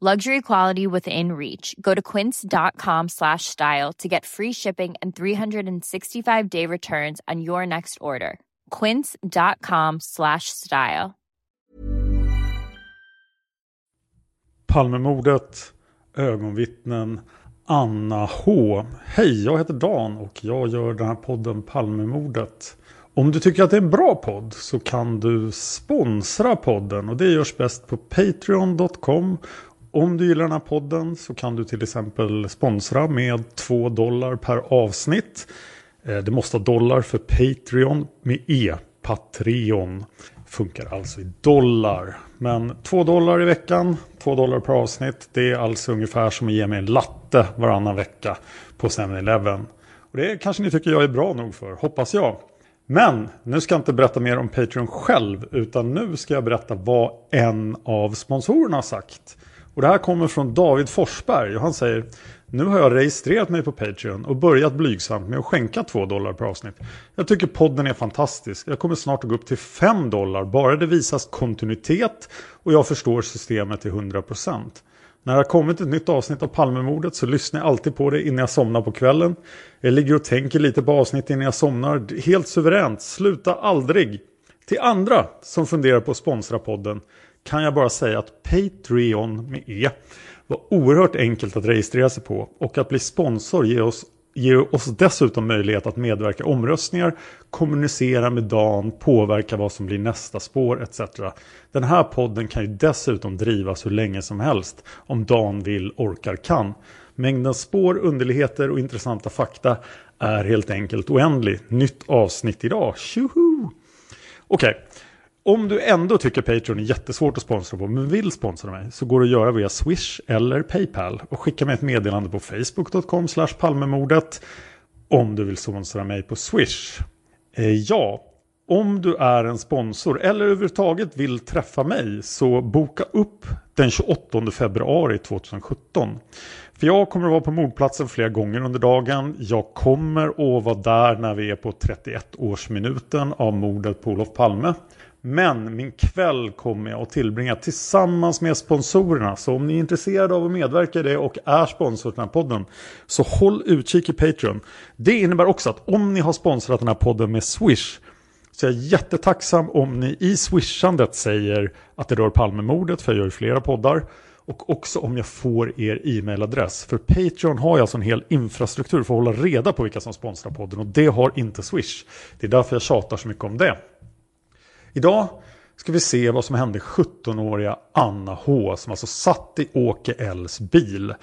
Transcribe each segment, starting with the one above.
Luxury quality within reach. Go to quince.com slash style to get free shipping and 365 day returns on your next order. Quince.com slash style. Palmemordet, ögonvittnen, Anna H. Hej, jag heter Dan och jag gör den här podden Palmemordet. Om du tycker att det är en bra podd så kan du sponsra podden och det görs bäst på Patreon.com. Om du gillar den här podden så kan du till exempel sponsra med 2 dollar per avsnitt. Eh, det måste ha dollar för Patreon med E. Patreon funkar alltså i dollar. Men 2 dollar i veckan, 2 dollar per avsnitt. Det är alltså ungefär som att ge mig en latte varannan vecka på 7-Eleven. Och det kanske ni tycker jag är bra nog för, hoppas jag. Men nu ska jag inte berätta mer om Patreon själv utan nu ska jag berätta vad en av sponsorerna har sagt. Och det här kommer från David Forsberg och han säger Nu har jag registrerat mig på Patreon och börjat blygsamt med att skänka 2 dollar per avsnitt. Jag tycker podden är fantastisk. Jag kommer snart att gå upp till 5 dollar bara det visas kontinuitet och jag förstår systemet till 100%. När det har kommit ett nytt avsnitt av Palmemordet så lyssnar jag alltid på det innan jag somnar på kvällen. Jag ligger och tänker lite på avsnittet innan jag somnar. Helt suveränt, sluta aldrig! Till andra som funderar på att sponsra podden kan jag bara säga att Patreon med E var oerhört enkelt att registrera sig på och att bli sponsor ger oss, ger oss dessutom möjlighet att medverka i omröstningar, kommunicera med Dan, påverka vad som blir nästa spår etc. Den här podden kan ju dessutom drivas hur länge som helst om Dan vill, orkar, kan. Mängden spår, underligheter och intressanta fakta är helt enkelt oändlig. Nytt avsnitt idag. Tjoho! Okej, om du ändå tycker Patreon är jättesvårt att sponsra på men vill sponsra mig så går det att göra via Swish eller Paypal och skicka mig ett meddelande på facebook.com palmemordet om du vill sponsra mig på Swish. Eh, ja, om du är en sponsor eller överhuvudtaget vill träffa mig så boka upp den 28 februari 2017. För jag kommer att vara på mordplatsen flera gånger under dagen. Jag kommer att vara där när vi är på 31-årsminuten av mordet på Olof Palme. Men min kväll kommer jag att tillbringa tillsammans med sponsorerna. Så om ni är intresserade av att medverka i det och är sponsor till den här podden så håll utkik i Patreon. Det innebär också att om ni har sponsrat den här podden med Swish så jag är jättetacksam om ni i swishandet säger att det rör Palmemordet för jag gör ju flera poddar. Och också om jag får er e-mailadress. För Patreon har jag alltså en hel infrastruktur för att hålla reda på vilka som sponsrar podden. Och det har inte Swish. Det är därför jag tjatar så mycket om det. Idag ska vi se vad som hände 17-åriga Anna H som alltså satt i Åke Ls bil.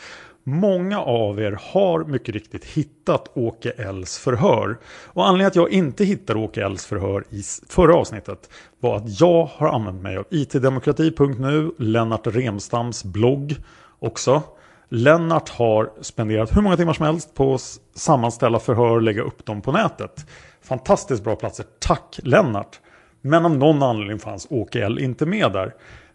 Många av er har mycket riktigt hittat Åke Ls förhör. Och anledningen till att jag inte hittade Åke Ls förhör i förra avsnittet var att jag har använt mig av itdemokrati.nu, Lennart Remstams blogg också. Lennart har spenderat hur många timmar som helst på att sammanställa förhör och lägga upp dem på nätet. Fantastiskt bra platser. Tack Lennart! Men av någon anledning fanns Åke L inte med där.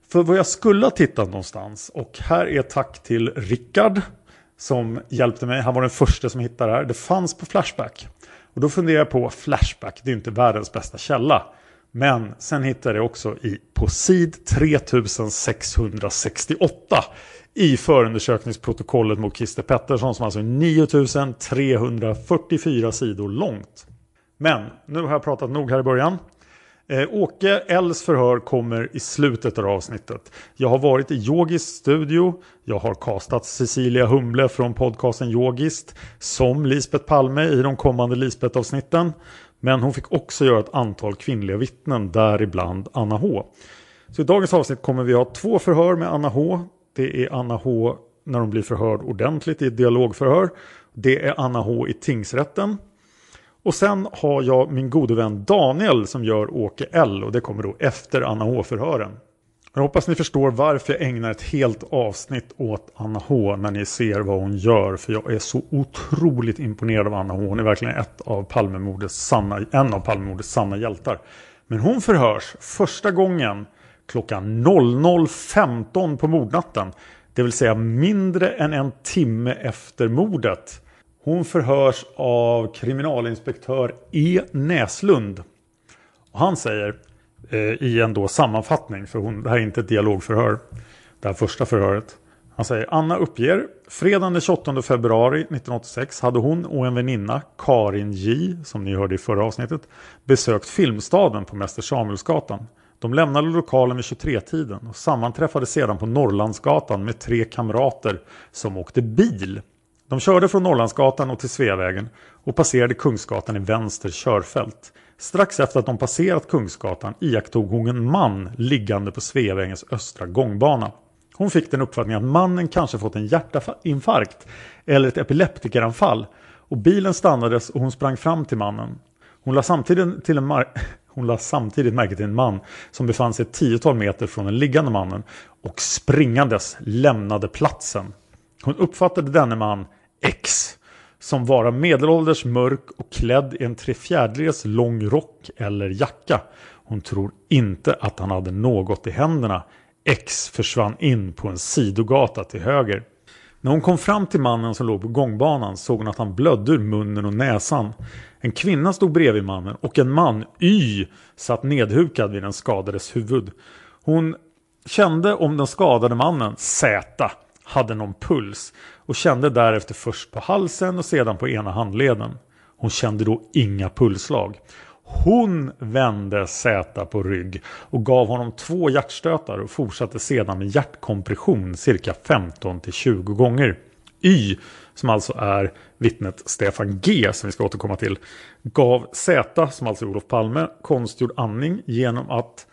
För vad jag skulle ha tittat någonstans och här är tack till Rickard som hjälpte mig. Han var den första som hittade det här. Det fanns på Flashback. Och då funderar jag på Flashback, det är inte världens bästa källa. Men sen hittade jag också i på sid 3668 i förundersökningsprotokollet mot Christer Pettersson som alltså är 9344 sidor långt. Men nu har jag pratat nog här i början. Eh, Åke Els förhör kommer i slutet av avsnittet. Jag har varit i Yogis studio. Jag har kastat Cecilia Humble från podcasten Yogist som Lisbeth Palme i de kommande Lisbeth-avsnitten. Men hon fick också göra ett antal kvinnliga vittnen, däribland Anna H. Så i dagens avsnitt kommer vi ha två förhör med Anna H. Det är Anna H när hon blir förhörd ordentligt i ett dialogförhör. Det är Anna H i tingsrätten. Och sen har jag min gode vän Daniel som gör Åke L och det kommer då efter Anna H-förhören. Jag hoppas ni förstår varför jag ägnar ett helt avsnitt åt Anna H när ni ser vad hon gör. För jag är så otroligt imponerad av Anna H. Hon är verkligen ett av Palmemordets sanna, en av Palmemordets sanna hjältar. Men hon förhörs första gången klockan 00.15 på mordnatten. Det vill säga mindre än en timme efter mordet. Hon förhörs av kriminalinspektör E. Näslund. Och han säger eh, i en då sammanfattning, för hon, det här är inte ett dialogförhör, det här första förhöret. Han säger Anna uppger fredagen den 28 februari 1986 hade hon och en väninna, Karin J, som ni hörde i förra avsnittet, besökt Filmstaden på Mäster Samuelsgatan. De lämnade lokalen vid 23-tiden och sammanträffade sedan på Norrlandsgatan med tre kamrater som åkte bil. De körde från Norrlandsgatan och till Sveavägen och passerade Kungsgatan i vänster körfält. Strax efter att de passerat Kungsgatan iakttog hon en man liggande på Sveavägens östra gångbana. Hon fick den uppfattningen att mannen kanske fått en hjärtinfarkt eller ett epileptikeranfall och bilen stannades och hon sprang fram till mannen. Hon la samtidigt, till en hon la samtidigt märke till en man som befann sig ett tiotal meter från den liggande mannen och springandes lämnade platsen. Hon uppfattade denne man X som vara medelålders mörk och klädd i en trefjärdedels lång rock eller jacka. Hon tror inte att han hade något i händerna. X försvann in på en sidogata till höger. När hon kom fram till mannen som låg på gångbanan såg hon att han blödde ur munnen och näsan. En kvinna stod bredvid mannen och en man, Y, satt nedhukad vid den skadades huvud. Hon kände om den skadade mannen, Z, hade någon puls och kände därefter först på halsen och sedan på ena handleden. Hon kände då inga pulsslag. Hon vände Z på rygg och gav honom två hjärtstötar och fortsatte sedan med hjärtkompression cirka 15 20 gånger. Y, som alltså är vittnet Stefan G som vi ska återkomma till, gav Z, som alltså är Olof Palme, konstgjord andning genom att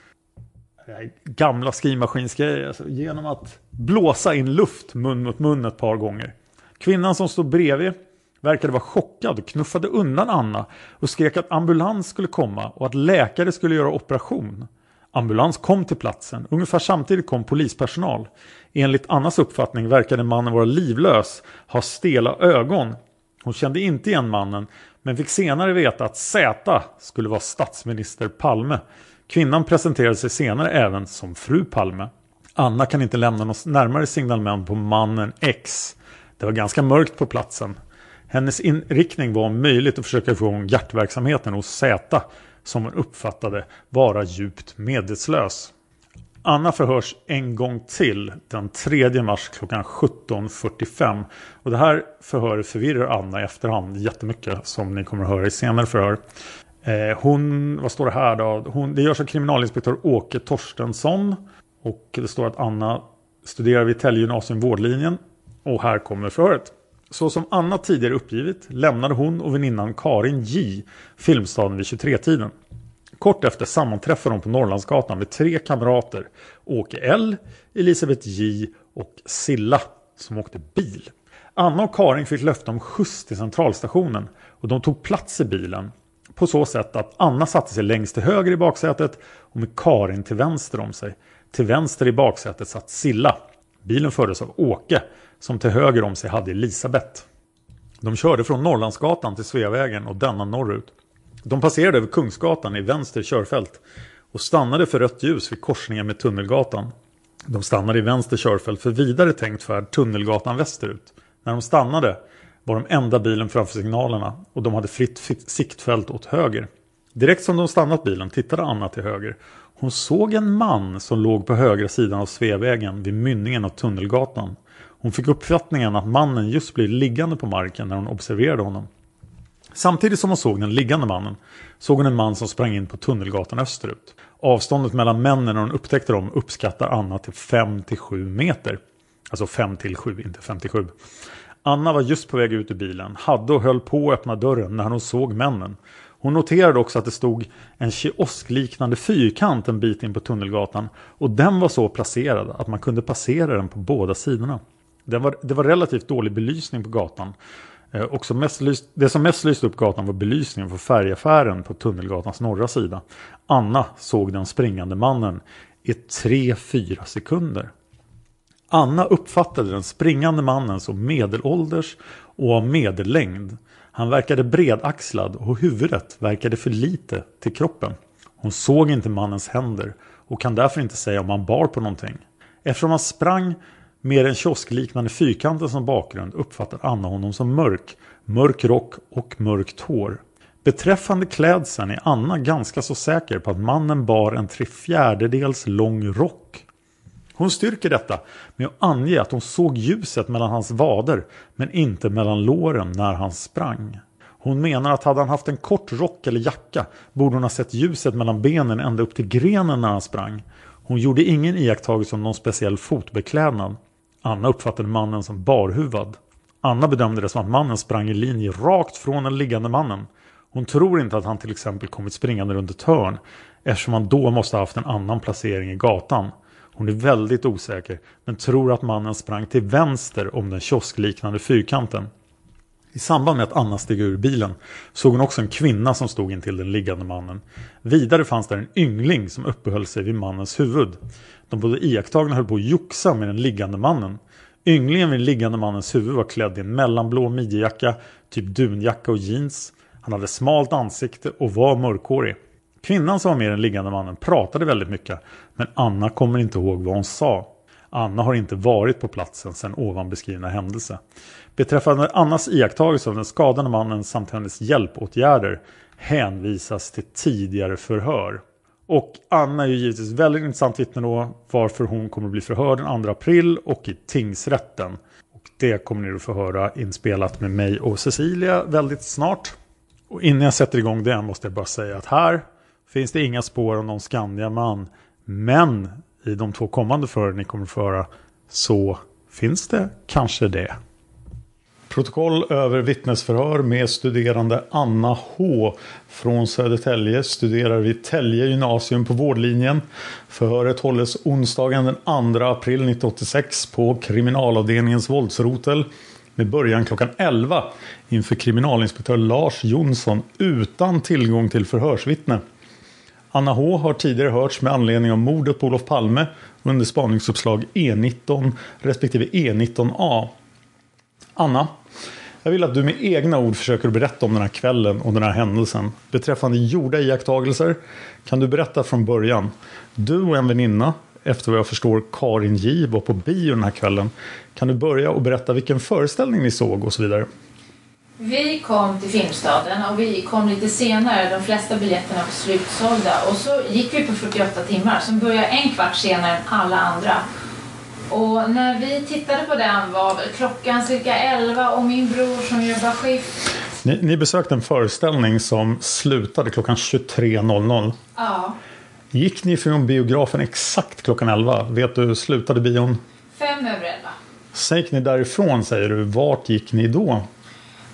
gamla skrivmaskinsgrejer. Alltså, genom att blåsa in luft mun mot mun ett par gånger. Kvinnan som stod bredvid verkade vara chockad och knuffade undan Anna och skrek att ambulans skulle komma och att läkare skulle göra operation. Ambulans kom till platsen. Ungefär samtidigt kom polispersonal. Enligt Annas uppfattning verkade mannen vara livlös, ha stela ögon. Hon kände inte igen mannen men fick senare veta att Z skulle vara statsminister Palme. Kvinnan presenterade sig senare även som fru Palme. Anna kan inte lämna något närmare signalement på mannen X. Det var ganska mörkt på platsen. Hennes inriktning var om möjligt att försöka få igång hjärtverksamheten hos Z som hon uppfattade vara djupt medvetslös. Anna förhörs en gång till den 3 mars klockan 17.45. Och det här förhöret förvirrar Anna i efterhand jättemycket som ni kommer att höra i senare förhör. Eh, hon, vad står det här då? Hon, det görs av kriminalinspektör Åke Torstensson. Och det står att Anna studerar vid Tälle gymnasium vårdlinjen. Och här kommer förhöret. Så som Anna tidigare uppgivit lämnade hon och väninnan Karin J Filmstaden vid 23-tiden. Kort efter sammanträffar de på Norrlandsgatan med tre kamrater. Åke L, Elisabeth J och Silla som åkte bil. Anna och Karin fick löfte om skjuts till centralstationen och de tog plats i bilen på så sätt att Anna satte sig längst till höger i baksätet och med Karin till vänster om sig. Till vänster i baksätet satt Silla. Bilen fördes av Åke som till höger om sig hade Elisabeth. De körde från Norrlandsgatan till Sveavägen och denna norrut. De passerade över Kungsgatan i vänster körfält och stannade för rött ljus vid korsningen med Tunnelgatan. De stannade i vänster körfält för vidare tänkt färd Tunnelgatan västerut. När de stannade var de enda bilen framför signalerna och de hade fritt siktfält åt höger. Direkt som de stannat bilen tittade Anna till höger. Hon såg en man som låg på högra sidan av Sveavägen vid mynningen av Tunnelgatan. Hon fick uppfattningen att mannen just blev liggande på marken när hon observerade honom. Samtidigt som hon såg den liggande mannen såg hon en man som sprang in på Tunnelgatan österut. Avståndet mellan männen när hon upptäckte dem uppskattar Anna till 5-7 meter. Alltså 5 7, inte 57. Anna var just på väg ut ur bilen, hade och höll på att öppna dörren när hon såg männen. Hon noterade också att det stod en kioskliknande fyrkant en bit in på Tunnelgatan och den var så placerad att man kunde passera den på båda sidorna. Det var, det var relativt dålig belysning på gatan. Eh, och som mest lyst, det som mest lyste upp gatan var belysningen för färgaffären på Tunnelgatans norra sida. Anna såg den springande mannen i 3-4 sekunder. Anna uppfattade den springande mannen som medelålders och av medellängd. Han verkade bredaxlad och huvudet verkade för lite till kroppen. Hon såg inte mannens händer och kan därför inte säga om han bar på någonting. Eftersom han sprang med den kioskliknande fyrkanten som bakgrund uppfattar Anna honom som mörk, mörk rock och mörkt hår. Beträffande klädseln är Anna ganska så säker på att mannen bar en tre fjärdedels lång rock. Hon styrker detta med att ange att hon såg ljuset mellan hans vader men inte mellan låren när han sprang. Hon menar att hade han haft en kort rock eller jacka borde hon ha sett ljuset mellan benen ända upp till grenen när han sprang. Hon gjorde ingen iakttagelse om någon speciell fotbeklädnad. Anna uppfattade mannen som barhuvad. Anna bedömde det som att mannen sprang i linje rakt från den liggande mannen. Hon tror inte att han till exempel kommit springande runt ett hörn eftersom han då måste ha haft en annan placering i gatan. Hon är väldigt osäker men tror att mannen sprang till vänster om den kioskliknande fyrkanten. I samband med att Anna steg ur bilen såg hon också en kvinna som stod intill den liggande mannen. Vidare fanns där en yngling som uppehöll sig vid mannens huvud. De båda iakttagna höll på att joxa med den liggande mannen. Ynglingen vid den liggande mannens huvud var klädd i en mellanblå midjejacka, typ dunjacka och jeans. Han hade smalt ansikte och var mörkhårig. Kvinnan som var med den liggande mannen pratade väldigt mycket men Anna kommer inte ihåg vad hon sa. Anna har inte varit på platsen sedan ovan beskrivna händelse. Beträffande Annas iakttagelse av den skadade mannen samt hennes hjälpåtgärder hänvisas till tidigare förhör. Och Anna är ju givetvis väldigt intressant vittne då varför hon kommer att bli förhörd den 2 april och i tingsrätten. Och det kommer ni att få höra inspelat med mig och Cecilia väldigt snart. Och innan jag sätter igång det måste jag bara säga att här finns det inga spår av någon Skandiaman. Men i de två kommande förhören ni kommer att få höra så finns det kanske det. Protokoll över vittnesförhör med studerande Anna H från Södertälje studerar vid Tälje gymnasium på vårdlinjen. Förhöret hålls onsdagen den 2 april 1986 på kriminalavdelningens våldsrotel med början klockan 11 inför kriminalinspektör Lars Jonsson utan tillgång till förhörsvittne. Anna H har tidigare hörts med anledning av mordet på Olof Palme under spaningsuppslag E19 respektive E19A. Anna, jag vill att du med egna ord försöker berätta om den här kvällen och den här händelsen. Beträffande gjorda iakttagelser kan du berätta från början. Du och en väninna, efter vad jag förstår Karin J, var på bio den här kvällen. Kan du börja och berätta vilken föreställning ni såg och så vidare? Vi kom till Filmstaden och vi kom lite senare. De flesta biljetterna var slutsålda. Och så gick vi på 48 timmar som började en kvart senare än alla andra. Och när vi tittade på den var klockan cirka 11 och min bror som jobbar skift. Ni, ni besökte en föreställning som slutade klockan 23.00. Ja. Gick ni från biografen exakt klockan 11? Vet du, slutade bion? Fem över 11. Sen gick ni därifrån säger du. Vart gick ni då?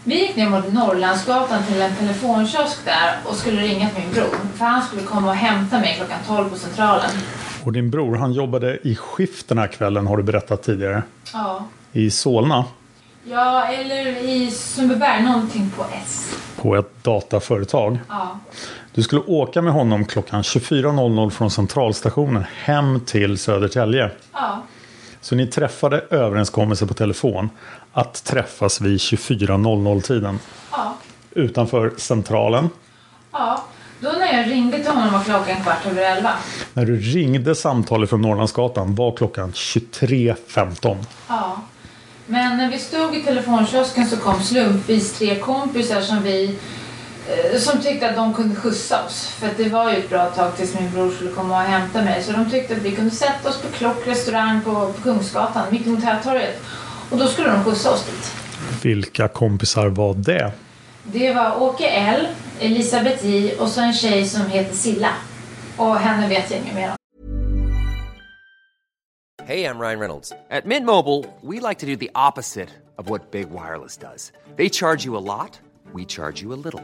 Vi gick ner mot Norrlandsgatan till en telefonkiosk där och skulle ringa till min bror. För han skulle komma och hämta mig klockan 12 på Centralen. Och din bror, han jobbade i skift den här kvällen har du berättat tidigare. Ja. I Solna. Ja, eller i Sundbyberg, någonting på S. På ett dataföretag. Ja. Du skulle åka med honom klockan 24.00 från centralstationen hem till Södertälje. Ja. Så ni träffade överenskommelse på telefon att träffas vid 24.00 tiden. Ja. Utanför centralen. Ja. Då när jag ringde till honom var klockan kvart över elva. När du ringde samtalet från Norrlandsgatan var klockan 23.15. Ja. Men när vi stod i telefonkiosken så kom slumpvis tre kompisar som vi som tyckte att de kunde skjutsa oss. För det var ju ett bra tag tills min bror skulle komma och hämta mig. Så de tyckte att vi kunde sätta oss på Klock restaurang på, på Kungsgatan, mitt emot Hötorget. Och då skulle de skjutsa oss dit. Vilka kompisar var det? Det var Åke L, Elisabeth J och så en tjej som heter Silla. Och henne vet jag inget mer om. Hey, I'm Ryan Reynolds. At Mint Mobile, we like to do the opposite of what Big Wireless does. They charge you a lot, we charge you a little.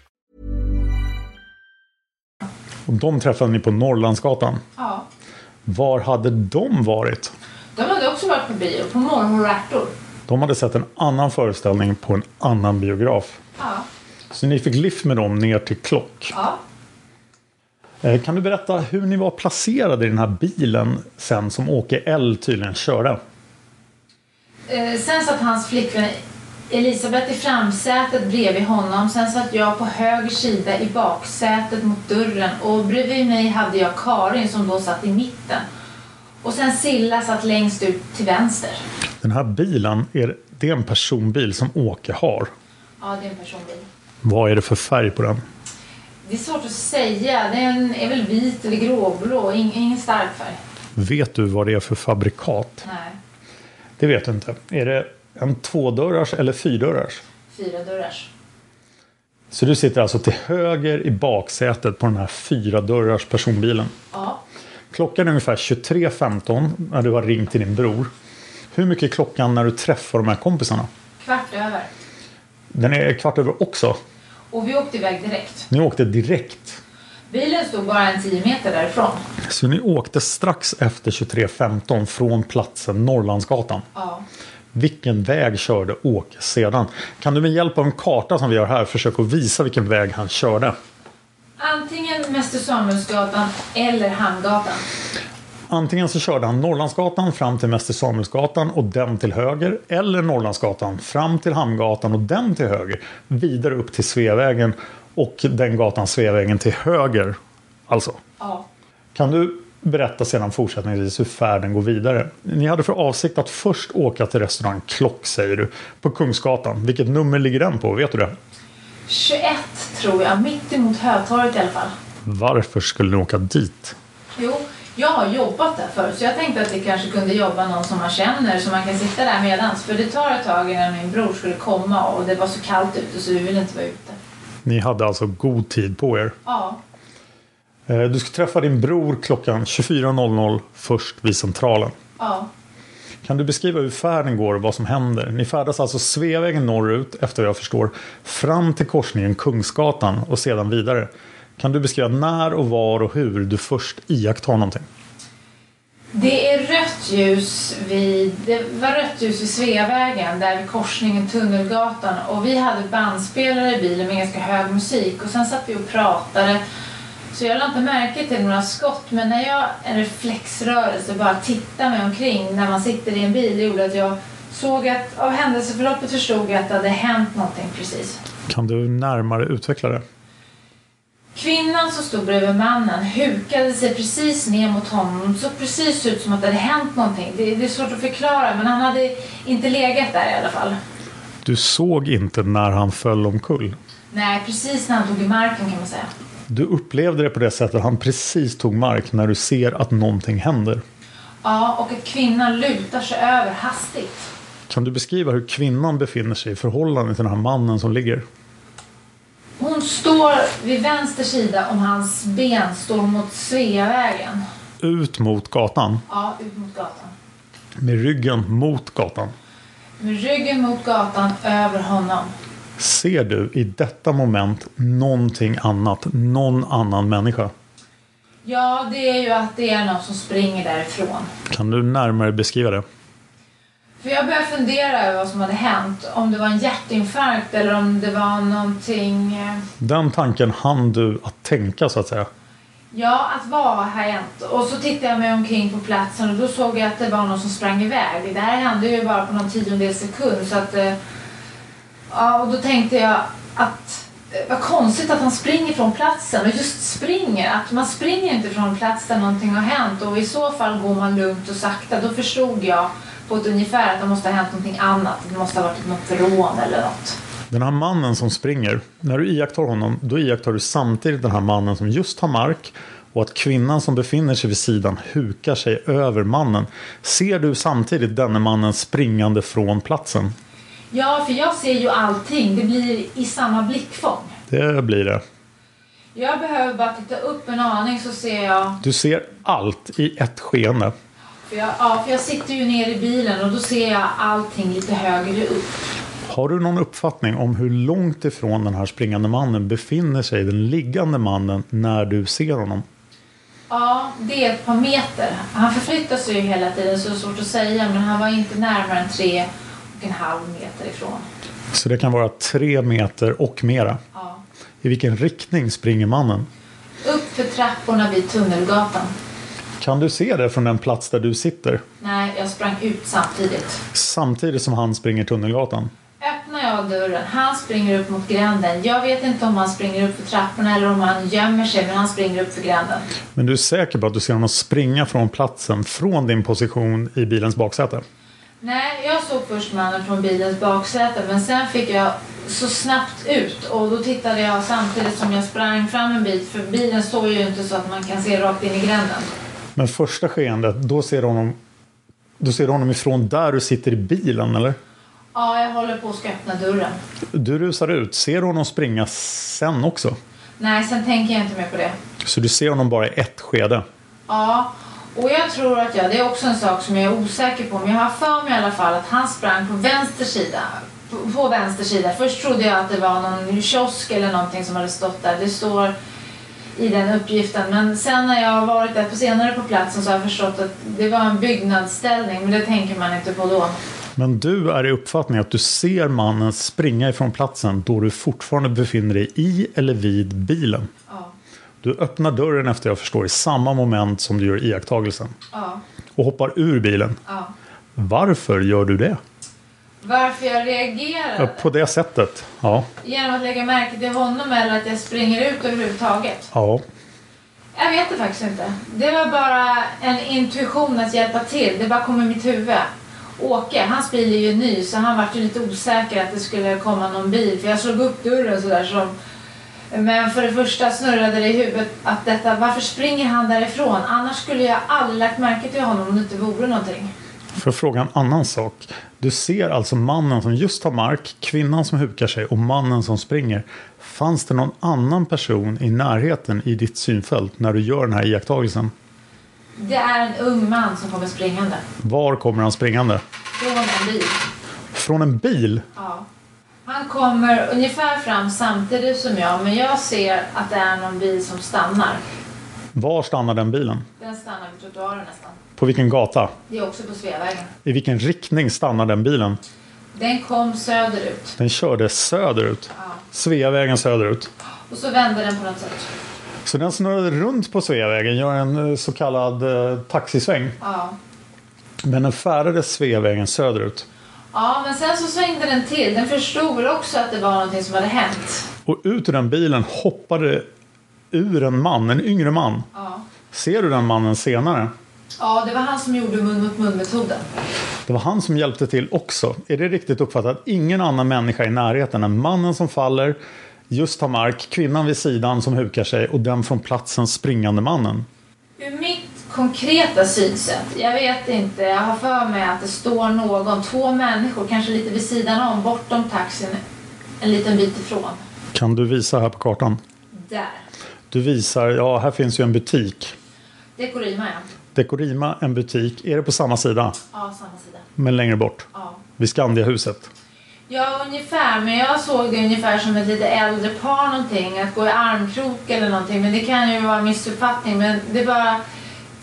Och de träffade ni på Norrlandsgatan. Ja. Var hade de varit? De hade också varit på bio, på ärtor. De hade sett en annan föreställning på en annan biograf. Ja. Så ni fick lift med dem ner till Klock. Ja. Eh, Kan du berätta hur ni var placerade i den här bilen sen som Åke L tydligen körde? Eh, sen satt hans flickvän Elisabeth i framsätet bredvid honom. Sen satt jag på höger sida i baksätet mot dörren. Och bredvid mig hade jag Karin som då satt i mitten. Och sen Silla satt längst ut till vänster. Den här bilen, är det är en personbil som Åke har. Ja, det är en personbil. Vad är det för färg på den? Det är svårt att säga. Den är väl vit eller gråblå. Ing- ingen stark färg. Vet du vad det är för fabrikat? Nej, Det vet du inte. Är det en tvådörrars eller fyrdörrars? fyra dörrars. Så du sitter alltså till höger i baksätet på den här fyra dörrars personbilen. Ja. Klockan är ungefär 23.15 när du har ringt till din bror. Hur mycket är klockan när du träffar de här kompisarna? Kvart över. Den är kvart över också. Och vi åkte iväg direkt. Ni åkte direkt. Bilen stod bara en tio meter därifrån. Så ni åkte strax efter 23.15 från platsen Norrlandsgatan. Ja. Vilken väg körde Åke sedan? Kan du med hjälp av en karta som vi har här försöka visa vilken väg han körde? Antingen Mäster Samuelsgatan eller Hamngatan. Antingen så körde han Norrlandsgatan fram till Mäster Samuelsgatan och den till höger. Eller Norrlandsgatan fram till Hamngatan och den till höger. Vidare upp till Sveavägen och den gatan Sveavägen till höger. Alltså. Ja. Kan du berätta sedan fortsättningsvis hur färden går vidare? Ni hade för avsikt att först åka till restaurang Klock säger du. På Kungsgatan. Vilket nummer ligger den på? Vet du det? 21 tror jag, mitt emot Hötorget i alla fall. Varför skulle ni åka dit? Jo, jag har jobbat där förut så jag tänkte att det kanske kunde jobba någon som man känner så man kan sitta där medans. För det tar ett tag innan min bror skulle komma och det var så kallt ute så vi ville inte vara ute. Ni hade alltså god tid på er. Ja, Du ska träffa din bror klockan 24.00 först vid Centralen. ja. Kan du beskriva hur färden går och vad som händer? Ni färdas alltså Sveavägen norrut, efter vad jag förstår, fram till korsningen Kungsgatan och sedan vidare. Kan du beskriva när och var och hur du först iakttar någonting? Det är rött ljus vid, det var rött ljus vid Sveavägen där vid korsningen Tunnelgatan och vi hade bandspelare i bilen med ganska hög musik och sen satt vi och pratade så jag lade inte märke till några skott men när jag en reflexrörelse bara tittade mig omkring när man sitter i en bil det gjorde att jag såg att av händelseförloppet förstod jag att det hade hänt någonting precis. Kan du närmare utveckla det? Kvinnan som stod bredvid mannen hukade sig precis ner mot honom. Det såg precis ut som att det hade hänt någonting. Det, det är svårt att förklara men han hade inte legat där i alla fall. Du såg inte när han föll omkull. Nej, precis när han tog i marken kan man säga. Du upplevde det på det sättet att han precis tog mark när du ser att någonting händer. Ja, och att kvinnan lutar sig över hastigt. Kan du beskriva hur kvinnan befinner sig i förhållande till den här mannen som ligger? Hon står vid vänster sida om hans ben står mot Sveavägen. Ut mot gatan. Ja, ut mot gatan. Med ryggen mot gatan. Med ryggen mot gatan över honom. Ser du i detta moment någonting annat? Någon annan människa? Ja, det är ju att det är någon som springer därifrån. Kan du närmare beskriva det? För jag började fundera över vad som hade hänt. Om det var en hjärtinfarkt eller om det var någonting... eh, Den tanken hann du att tänka så att säga. Ja, att vad har hänt? Och så tittade jag mig omkring på platsen och då såg jag att det var någon som sprang iväg. Det här hände ju bara på någon tiondels sekund så att... Ja, och då tänkte jag att... Eh, vad konstigt att han springer från platsen och just springer. Att man springer inte från plats där någonting har hänt och i så fall går man lugnt och sakta. Då förstod jag på ett ungefär att det måste ha hänt någonting annat. Det måste ha varit något rån eller något. Den här mannen som springer, när du iakttar honom, då iakttar du samtidigt den här mannen som just har mark och att kvinnan som befinner sig vid sidan hukar sig över mannen. Ser du samtidigt denne mannen springande från platsen? Ja, för jag ser ju allting. Det blir i samma blickfång. Det blir det. Jag behöver bara titta upp en aning så ser jag... Du ser allt i ett skeende. För jag, ja, för jag sitter ju ner i bilen och då ser jag allting lite högre upp. Har du någon uppfattning om hur långt ifrån den här springande mannen befinner sig den liggande mannen när du ser honom? Ja, det är ett par meter. Han förflyttar sig ju hela tiden så det är svårt att säga men han var inte närmare än tre en halv meter ifrån. Så det kan vara tre meter och mera. Ja. I vilken riktning springer mannen? Upp för trapporna vid Tunnelgatan. Kan du se det från den plats där du sitter? Nej, jag sprang ut samtidigt. Samtidigt som han springer Tunnelgatan? Öppnar jag dörren, han springer upp mot gränden. Jag vet inte om han springer upp för trapporna eller om han gömmer sig men han springer upp för gränden. Men du är säker på att du ser honom springa från platsen från din position i bilens baksäte? Nej, jag såg först mannen från bilens baksäte men sen fick jag så snabbt ut och då tittade jag samtidigt som jag sprang fram en bit för bilen står ju inte så att man kan se rakt in i gränden. Men första skeendet, då ser du honom, då ser du honom ifrån där du sitter i bilen eller? Ja, jag håller på att ska öppna dörren. Du rusar ut, ser du honom springa sen också? Nej, sen tänker jag inte mer på det. Så du ser honom bara i ett skede? Ja, och jag tror att jag, det är också en sak som jag är osäker på, men jag har för mig i alla fall att han sprang på vänster sida. På, på vänster sida. Först trodde jag att det var någon kiosk eller någonting som hade stått där. Det står i den uppgiften. Men sen när jag har varit där på senare på platsen så har jag förstått att det var en byggnadsställning, men det tänker man inte på då. Men du är i uppfattning att du ser mannen springa ifrån platsen då du fortfarande befinner dig i eller vid bilen? Ja. Du öppnar dörren efter jag förstår i samma moment som du gör iakttagelsen. Ja. Och hoppar ur bilen. ja. Varför gör du det? Varför jag Ja, reagerade? på det sättet? Ja. Genom att lägga märke till honom eller att jag springer ut överhuvudtaget? ja. Jag vet det faktiskt inte. Det var bara en intuition att hjälpa till. Det bara kom i mitt huvud. Åke, hans bil är ju ny så han var ju lite osäker att det skulle komma någon bil. För jag slog upp dörren sådär som... Men för det första snurrade det i huvudet att detta, varför springer han därifrån? Annars skulle jag aldrig lagt märke till honom om det inte vore någonting. För att fråga en annan sak. Du ser alltså mannen som just har mark, kvinnan som hukar sig och mannen som springer. Fanns det någon annan person i närheten i ditt synfält när du gör den här iakttagelsen? Det är en ung man som kommer springande. Var kommer han springande? Från en bil. Från en bil? Ja. Han kommer ungefär fram samtidigt som jag men jag ser att det är någon bil som stannar. Var stannar den bilen? Den stannar vid trottoaren nästan. På vilken gata? Det är också på Sveavägen. I vilken riktning stannar den bilen? Den kom söderut. Den körde söderut. Sveavägen söderut. Och så vände den på något sätt. Så den snurrade runt på Sveavägen, gör en eh, så kallad eh, taxisväng. Ja. Men den färdades Sveavägen söderut. Ja, men sen så svängde den till. Den förstod väl också att det var någonting som hade hänt. Och ut ur den bilen hoppade ur en man, en yngre man. Ja. Ser du den mannen senare? ja, det var han som gjorde mun mot mun-metoden. Det var han som hjälpte till också. Är det riktigt uppfattat? Ingen annan människa i närheten än mannen som faller, just tar mark, kvinnan vid sidan som hukar sig och den från platsen springande mannen. Ur mitt konkreta synsätt, jag vet inte, jag har för mig att det står någon, två människor, kanske lite vid sidan om, bortom taxin, en liten bit ifrån. Kan du visa här på kartan? Där. Du visar, ja här finns ju en butik. Dekorima ja. Dekorima, en butik. Är det på samma sida? Ja, samma sida. Men längre bort? Ja. Vid Skandiahuset? Ja, ungefär. Men jag såg det ungefär som ett lite äldre par någonting. Att gå i armkrok eller någonting. Men det kan ju vara en missuppfattning. Men det bara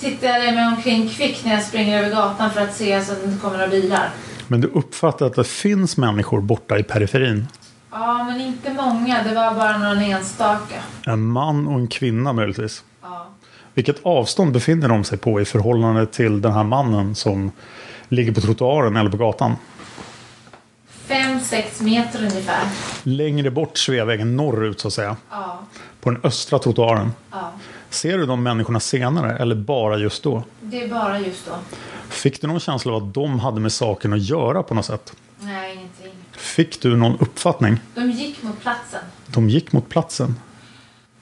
tittade jag mig omkring kvickt när jag springer över gatan för att se så att det inte kommer några bilar. Men du uppfattar att det finns människor borta i periferin? Ja, men inte många. Det var bara någon enstaka. En man och en kvinna möjligtvis? Ja. Vilket avstånd befinner de sig på i förhållande till den här mannen som ligger på trottoaren eller på gatan? Fem, sex meter ungefär. Längre bort Sveavägen norrut så att säga. Ja. På den östra trottoaren. Ja. Ser du de människorna senare eller bara just då? Det är bara just då. Fick du någon känsla av att de hade med saken att göra på något sätt? Nej, ingenting. Fick du någon uppfattning? De gick mot platsen. De gick mot platsen.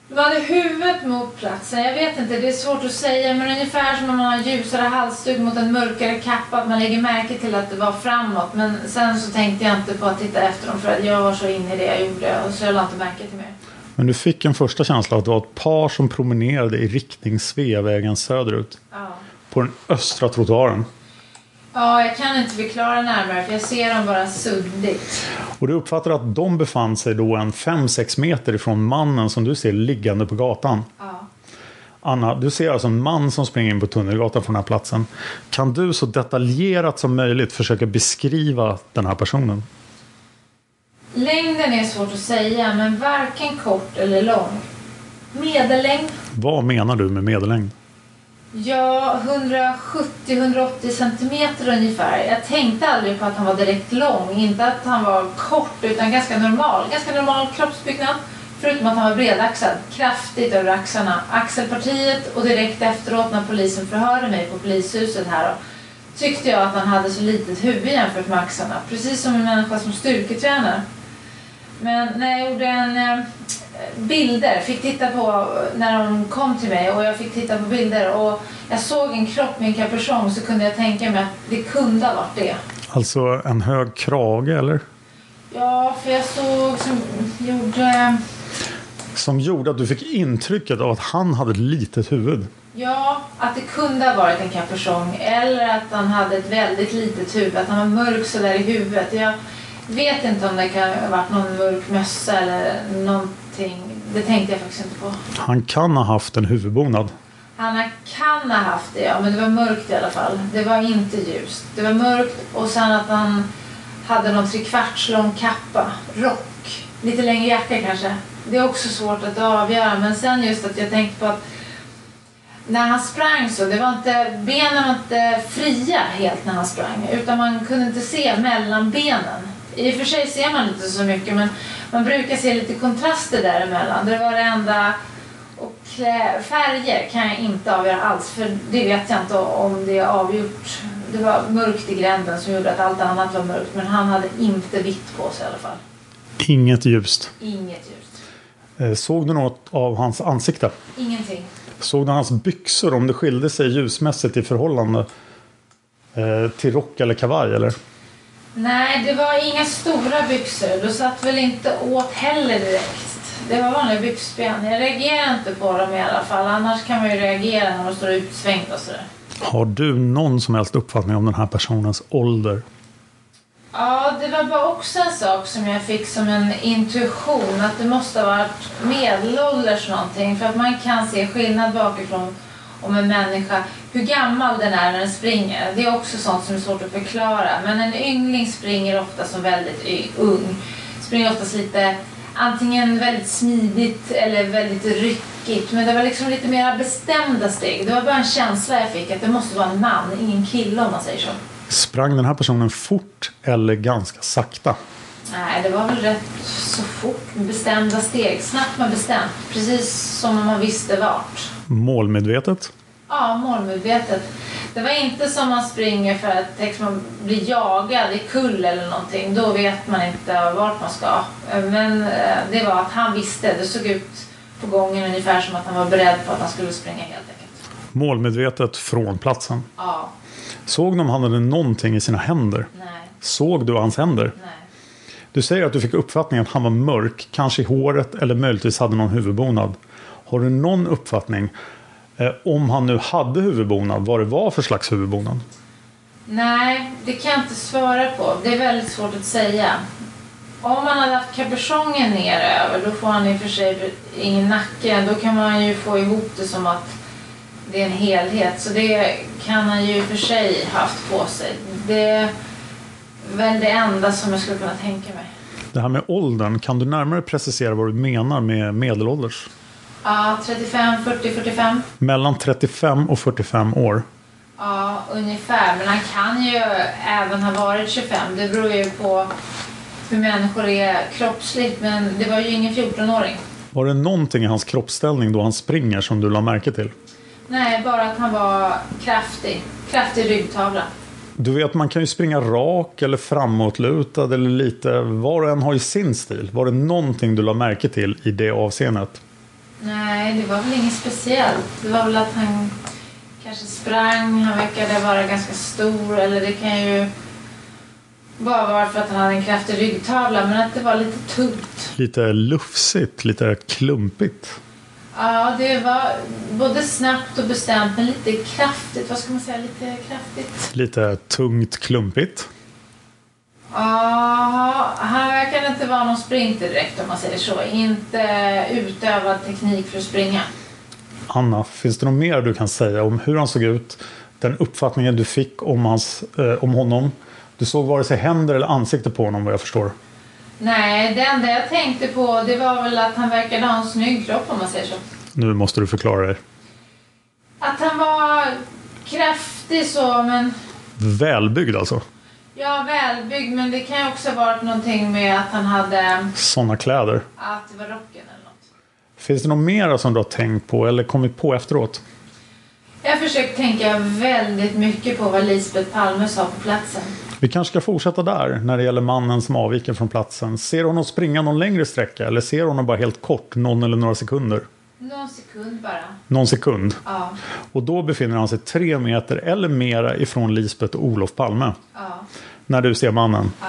De hade huvudet mot platsen. Jag vet inte, det är svårt att säga. Men ungefär som om man har ljusare halsduk mot en mörkare kappa. Att man lägger märke till att det var framåt. Men sen så tänkte jag inte på att titta efter dem. För att jag var så inne i det jag gjorde. Och så jag lade inte märke till mer. Men du fick en första känsla att det var ett par som promenerade i riktning Sveavägen söderut. Ja. På den östra trottoaren. Ja, jag kan inte förklara närmare för jag ser dem bara suddigt. Och du uppfattar att de befann sig då en 5-6 meter ifrån mannen som du ser liggande på gatan. Ja. Anna, du ser alltså en man som springer in på Tunnelgatan från den här platsen. Kan du så detaljerat som möjligt försöka beskriva den här personen? Längden är svårt att säga, men varken kort eller lång. Medellängd? Vad menar du med medellängd? Ja, 170-180 centimeter ungefär. Jag tänkte aldrig på att han var direkt lång. Inte att han var kort, utan ganska normal. Ganska normal kroppsbyggnad. Förutom att han var bredaxlad, kraftigt över axlarna. Axelpartiet och direkt efteråt när polisen förhörde mig på polishuset här då, tyckte jag att han hade så litet huvud jämfört med axlarna. Precis som en människa som styrketränar. Men när jag gjorde en eh, bilder, fick titta på när de kom till mig och jag fick titta på bilder och jag såg en kropp med en kapuschong så kunde jag tänka mig att det kunde ha varit det. Alltså en hög krage eller? Ja, för jag såg som gjorde... Som gjorde att du fick intrycket av att han hade ett litet huvud. Ja, att det kunde ha varit en kapuschong eller att han hade ett väldigt litet huvud, att han var mörk sådär i huvudet. Jag vet inte om det kan ha varit någon mörk mössa eller någonting. Det tänkte jag faktiskt inte på. Han kan ha haft en huvudbonad. Han kan ha haft det, ja, men det var mörkt i alla fall. Det var inte ljust. Det var mörkt och sen att han hade någon trekvarts lång kappa, rock, lite längre jacka kanske. Det är också svårt att avgöra, men sen just att jag tänkte på att när han sprang så, det var inte, benen var inte fria helt när han sprang, utan man kunde inte se mellan benen. I och för sig ser man inte så mycket, men man brukar se lite kontraster däremellan. Det var det enda och klä, färger kan jag inte avgöra alls för det vet jag inte om det är avgjort. Det var mörkt i gränden som gjorde att allt annat var mörkt men han hade inte vitt på sig i alla fall. Inget ljust. Inget ljust. Eh, Såg du något av hans ansikte? Ingenting. Såg du hans byxor om det skilde sig ljusmässigt i förhållande eh, till rock eller kavaj eller? Nej, det var inga stora byxor. Du satt väl inte åt heller direkt. Det var vanliga byxben. Jag reagerar inte på dem i alla fall. Annars kan man ju reagera när de står utsvängda och sådär. Har du någon som helst uppfattning om den här personens ålder? Ja, det var bara också en sak som jag fick som en intuition. Att det måste ha varit medelålders någonting. För att man kan se skillnad bakifrån om en människa, hur gammal den är när den springer. Det är också sånt som är svårt att förklara. Men en yngling springer ofta som väldigt ung. Springer oftast lite, antingen väldigt smidigt eller väldigt ryckigt. Men det var liksom lite mer bestämda steg. Det var bara en känsla jag fick att det måste vara en man, ingen kille om man säger så. Sprang den här personen fort eller ganska sakta? Nej, det var väl rätt så fort med bestämda steg. Snabbt men bestämt. Precis som om man visste vart. Målmedvetet? Ja, målmedvetet. Det var inte som man springer för att tänk, man blir jagad i kull eller någonting. Då vet man inte vart man ska. Men eh, det var att han visste. Det såg ut på gången ungefär som att han var beredd på att han skulle springa helt enkelt. Målmedvetet från platsen? Ja. Såg du om han hade någonting i sina händer? Nej. Såg du hans händer? Nej. Du säger att du fick uppfattningen att han var mörk, kanske i håret eller möjligtvis hade någon huvudbonad. Har du någon uppfattning eh, om han nu hade huvudbonad, vad det var för slags huvudbonad? Nej, det kan jag inte svara på. Det är väldigt svårt att säga. Om man hade haft kapuschongen neröver då får han i och för sig ingen nacke. Då kan man ju få ihop det som att det är en helhet. Så det kan han ju i och för sig haft på sig. Det är väl det enda som jag skulle kunna tänka mig. Det här med åldern, kan du närmare precisera vad du menar med medelålders? Ja, 35, 40, 45. Mellan 35 och 45 år. Ja, ungefär. Men han kan ju även ha varit 25. Det beror ju på hur människor är kroppsligt. Men det var ju ingen 14-åring. Var det någonting i hans kroppsställning då han springer som du la märke till? Nej, bara att han var kraftig. Kraftig ryggtavla. Du vet, man kan ju springa rak eller framåtlutad eller lite. Var och en har ju sin stil. Var det någonting du la märke till i det avseendet? Nej, det var väl inget speciellt. Det var väl att han kanske sprang. Han verkade vara ganska stor. Eller det kan ju bara vara för att han hade en kraftig ryggtavla. Men att det var lite tungt. Lite lufsigt, lite klumpigt. Ja, det var både snabbt och bestämt, men lite kraftigt. Vad ska man säga? Lite kraftigt. Lite tungt, klumpigt. Ja, han verkar inte vara någon sprinter direkt om man säger så. Inte utövad teknik för att springa. Anna, finns det något mer du kan säga om hur han såg ut? Den uppfattningen du fick om, hans, eh, om honom? Du såg vare sig händer eller ansikte på honom vad jag förstår. Nej, det enda jag tänkte på det var väl att han verkade ha en snygg kropp om man säger så. Nu måste du förklara dig. Att han var kraftig så, men Välbyggd alltså? Ja, välbyggd. Men det kan ju också ha varit någonting med att han hade, Sådana kläder. att det var rocken eller något. Finns det något mer som du har tänkt på eller kommit på efteråt? Jag har försökt tänka väldigt mycket på vad Lisbeth Palme sa på platsen. Vi kanske ska fortsätta där när det gäller mannen som avviker från platsen. Ser du honom springa någon längre sträcka eller ser du honom bara helt kort, någon eller några sekunder? Någon sekund bara. Någon sekund. Ja. Och då befinner han sig tre meter eller mera ifrån Lisbeth och Olof Palme. Ja. När du ser mannen. Ja.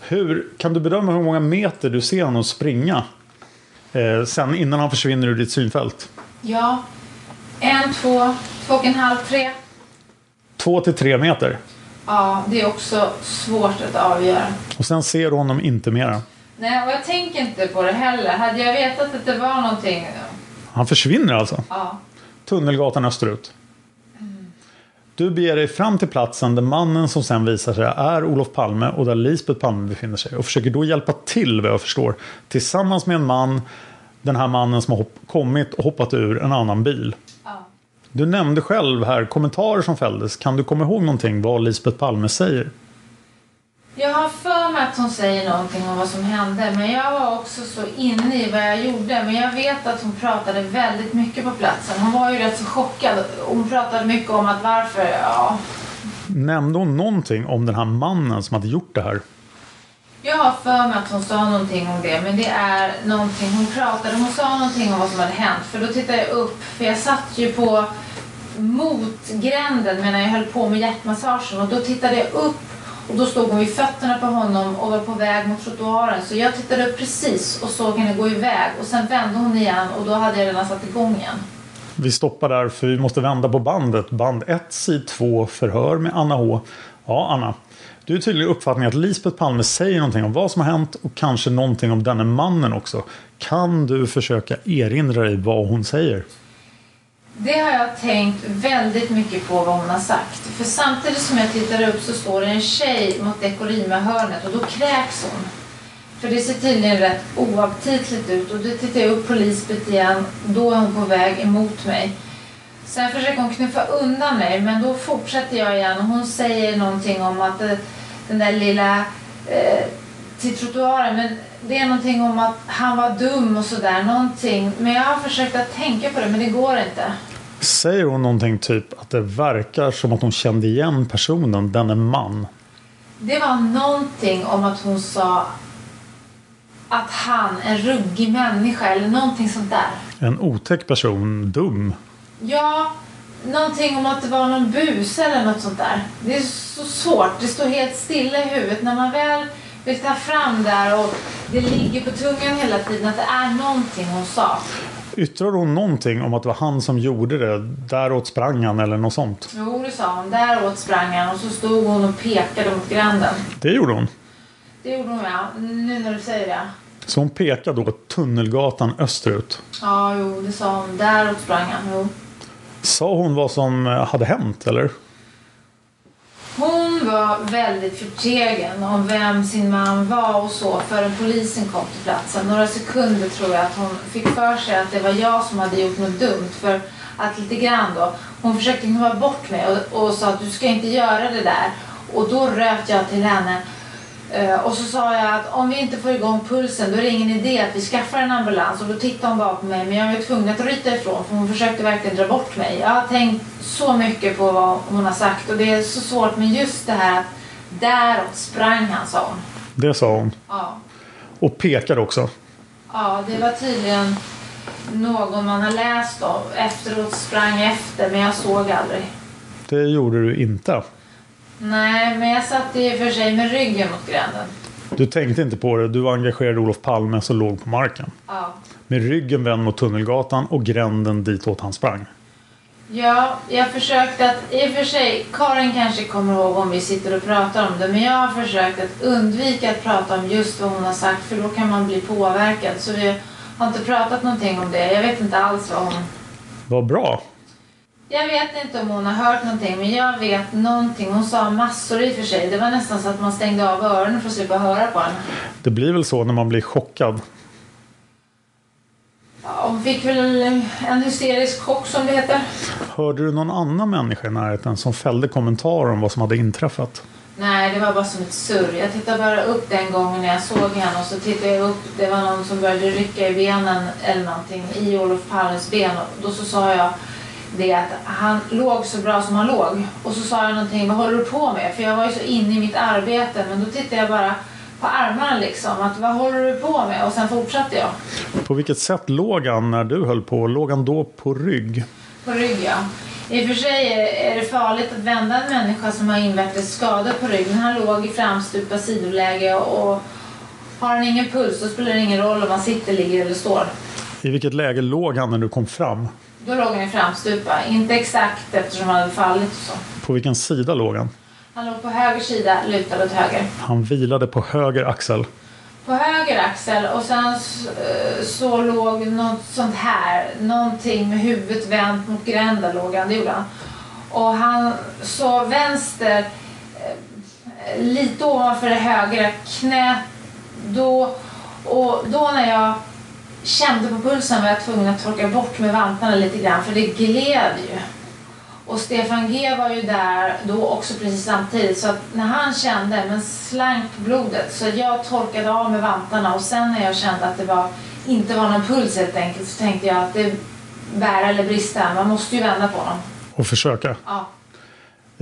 Hur kan du bedöma hur många meter du ser honom springa? Eh, sen innan han försvinner ur ditt synfält. Ja. En, två, två och en halv, tre. Två till tre meter. Ja, det är också svårt att avgöra. Och sen ser du honom inte mera. Nej, och jag tänker inte på det heller. Hade jag vetat att det var någonting... Han försvinner alltså. Ja. Tunnelgatan österut. Du beger dig fram till platsen där mannen som sen visar sig är Olof Palme och där Lisbeth Palme befinner sig. Och försöker då hjälpa till vad jag förstår. Tillsammans med en man, den här mannen som har kommit och hoppat ur en annan bil. Ja. Du nämnde själv här kommentarer som fälldes. Kan du komma ihåg någonting vad Lisbeth Palme säger? Jag har för mig att hon säger någonting om vad som hände. Men jag var också så inne i vad jag gjorde. Men jag vet att hon pratade väldigt mycket på platsen. Hon var ju rätt så chockad. Hon pratade mycket om att varför, ja. Nämnde hon någonting om den här mannen som hade gjort det här? Jag har för mig att hon sa någonting om det. Men det är någonting hon pratade. Hon sa någonting om vad som hade hänt. För då tittade jag upp. För jag satt ju på motgränden medan jag höll på med hjärtmassagen. Och då tittade jag upp. Och då stod hon vid fötterna på honom och var på väg mot trottoaren. Så jag tittade upp precis och såg henne gå iväg. Och sen vände hon igen och då hade jag redan satt igång igen. Vi stoppar där för vi måste vända på bandet. Band 1, sid 2, förhör med Anna H. Ja, Anna. Du är tydligen uppfattningen att Lisbeth Palme säger någonting om vad som har hänt och kanske någonting om denne mannen också. Kan du försöka erinra dig vad hon säger? Det har jag tänkt väldigt mycket på vad hon har sagt. För samtidigt som jag tittar upp så står det en tjej mot Dekorima-hörnet och då kräks hon. För det ser tydligen rätt oaptitligt ut och då tittar jag upp på Lisbeth igen. Då är hon på väg emot mig. Sen försöker hon knuffa undan mig men då fortsätter jag igen och hon säger någonting om att eh, den där lilla eh, till trottoaren. Men det är någonting om att han var dum och sådär. Någonting. Men jag har försökt att tänka på det men det går inte. Säger hon någonting typ att det verkar som att hon kände igen personen, den är man? Det var någonting om att hon sa att han, en ruggig människa eller någonting sånt där. En otäck person, dum. Ja, någonting om att det var någon buse eller något sånt där. Det är så svårt. Det står helt stilla i huvudet. När man väl vill ta fram där och det ligger på tungan hela tiden att det är någonting hon sa. Yttrade hon någonting om att det var han som gjorde det? Däråt sprang han eller något sånt? Jo, det sa hon. Däråt sprang han och så stod hon och pekade mot gränden. Det gjorde hon. Det gjorde hon ja. Nu när du säger det. Så hon pekade då Tunnelgatan österut. Ja, jo, det sa hon. Däråt sprang han. Jo. Sa hon vad som hade hänt eller? Hon var väldigt förtegen om vem sin man var och så förrän polisen kom till platsen. Några sekunder tror jag att hon fick för sig att det var jag som hade gjort något dumt. För att lite grann då. Hon försökte komma bort mig och, och sa att du ska inte göra det där. Och då röt jag till henne. Uh, och så sa jag att om vi inte får igång pulsen då är det ingen idé att vi skaffar en ambulans. Och då tittade hon bara på mig men jag var tvungen att ryta ifrån för hon försökte verkligen dra bort mig. Jag har tänkt så mycket på vad hon har sagt och det är så svårt men just det här att däråt sprang han sa hon. Det sa hon. Ja. Och pekade också. Ja, det var tydligen någon man har läst om. Efteråt sprang efter men jag såg aldrig. Det gjorde du inte. Nej, men jag satt i och för sig med ryggen mot gränden. Du tänkte inte på det. Du var engagerad i Olof Palme som låg på marken. Ja. Med ryggen vänd mot Tunnelgatan och gränden ditåt han sprang. Ja, jag försökte att, i och för sig, Karin kanske kommer ihåg om vi sitter och pratar om det, men jag har försökt att undvika att prata om just vad hon har sagt, för då kan man bli påverkad. Så vi har inte pratat någonting om det. Jag vet inte alls vad hon... Vad bra. Jag vet inte om hon har hört någonting, men jag vet någonting. Hon sa massor i och för sig. Det var nästan så att man stängde av öronen för att slippa höra på henne. Det blir väl så när man blir chockad. Ja, hon fick väl en hysterisk chock som det heter. Hörde du någon annan människa i närheten som fällde kommentarer om vad som hade inträffat? Nej, det var bara som ett surr. Jag tittade bara upp den gången när jag såg henne och så tittade jag upp. Det var någon som började rycka i benen eller någonting i Olof Palmes ben. Och då så sa jag det att han låg så bra som han låg. Och så sa jag någonting, vad håller du på med? För jag var ju så inne i mitt arbete. Men då tittade jag bara på armarna liksom. Att vad håller du på med? Och sen fortsatte jag. På vilket sätt låg han när du höll på? Låg han då på rygg? På rygg ja. I och för sig är det farligt att vända en människa som har invärtes skador på ryggen. Han låg i framstupa sidoläge och har han ingen puls då spelar det ingen roll om man sitter, ligger eller står. I vilket läge låg han när du kom fram? Då låg han i framstupa. Inte exakt eftersom han hade fallit så. På vilken sida låg han? Han låg på höger sida, lutad åt höger. Han vilade på höger axel. På höger axel och sen så, så låg något sånt här. Någonting med huvudet vänt mot gränden låg han. Det gjorde han. Och han så vänster eh, lite ovanför det högra knät. Då, och då när jag kände på pulsen var jag tvungen att torka bort med vantarna lite grann för det gled ju. Och Stefan G var ju där då också precis samtidigt så att när han kände men slank blodet så jag torkade av med vantarna och sen när jag kände att det var, inte var någon puls helt enkelt så tänkte jag att det bär eller brista. Man måste ju vända på honom. Och försöka? Ja.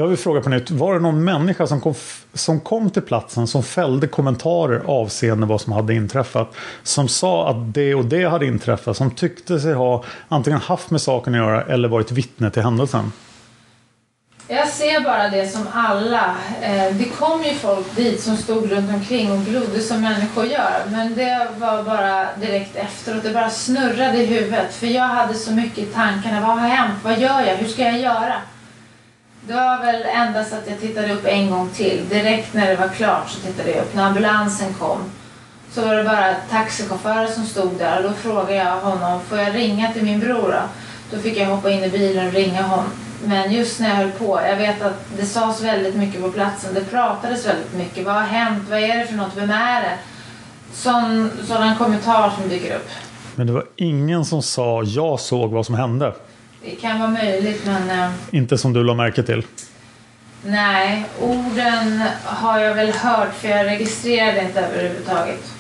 Jag vill fråga på nytt. Var det någon människa som kom, som kom till platsen som fällde kommentarer avseende vad som hade inträffat? Som sa att det och det hade inträffat. Som tyckte sig ha antingen haft med saken att göra eller varit vittne till händelsen? Jag ser bara det som alla. Eh, det kom ju folk dit som stod runt omkring och glodde som människor gör. Men det var bara direkt efteråt. Det bara snurrade i huvudet. För jag hade så mycket i tankarna. Vad har hänt? Vad gör jag? Hur ska jag göra? Det var väl endast att jag tittade upp en gång till. Direkt när det var klart så tittade jag upp. När ambulansen kom så var det bara taxichaufförer som stod där. Och då frågade jag honom, får jag ringa till min bror då? Då fick jag hoppa in i bilen och ringa honom. Men just när jag höll på, jag vet att det sades väldigt mycket på platsen. Det pratades väldigt mycket. Vad har hänt? Vad är det för något? Vem är det? Sån, sådan kommentar som dyker upp. Men det var ingen som sa jag såg vad som hände? Det kan vara möjligt men... eh, Inte som du la märke till? Nej, orden har jag väl hört för jag registrerade inte överhuvudtaget.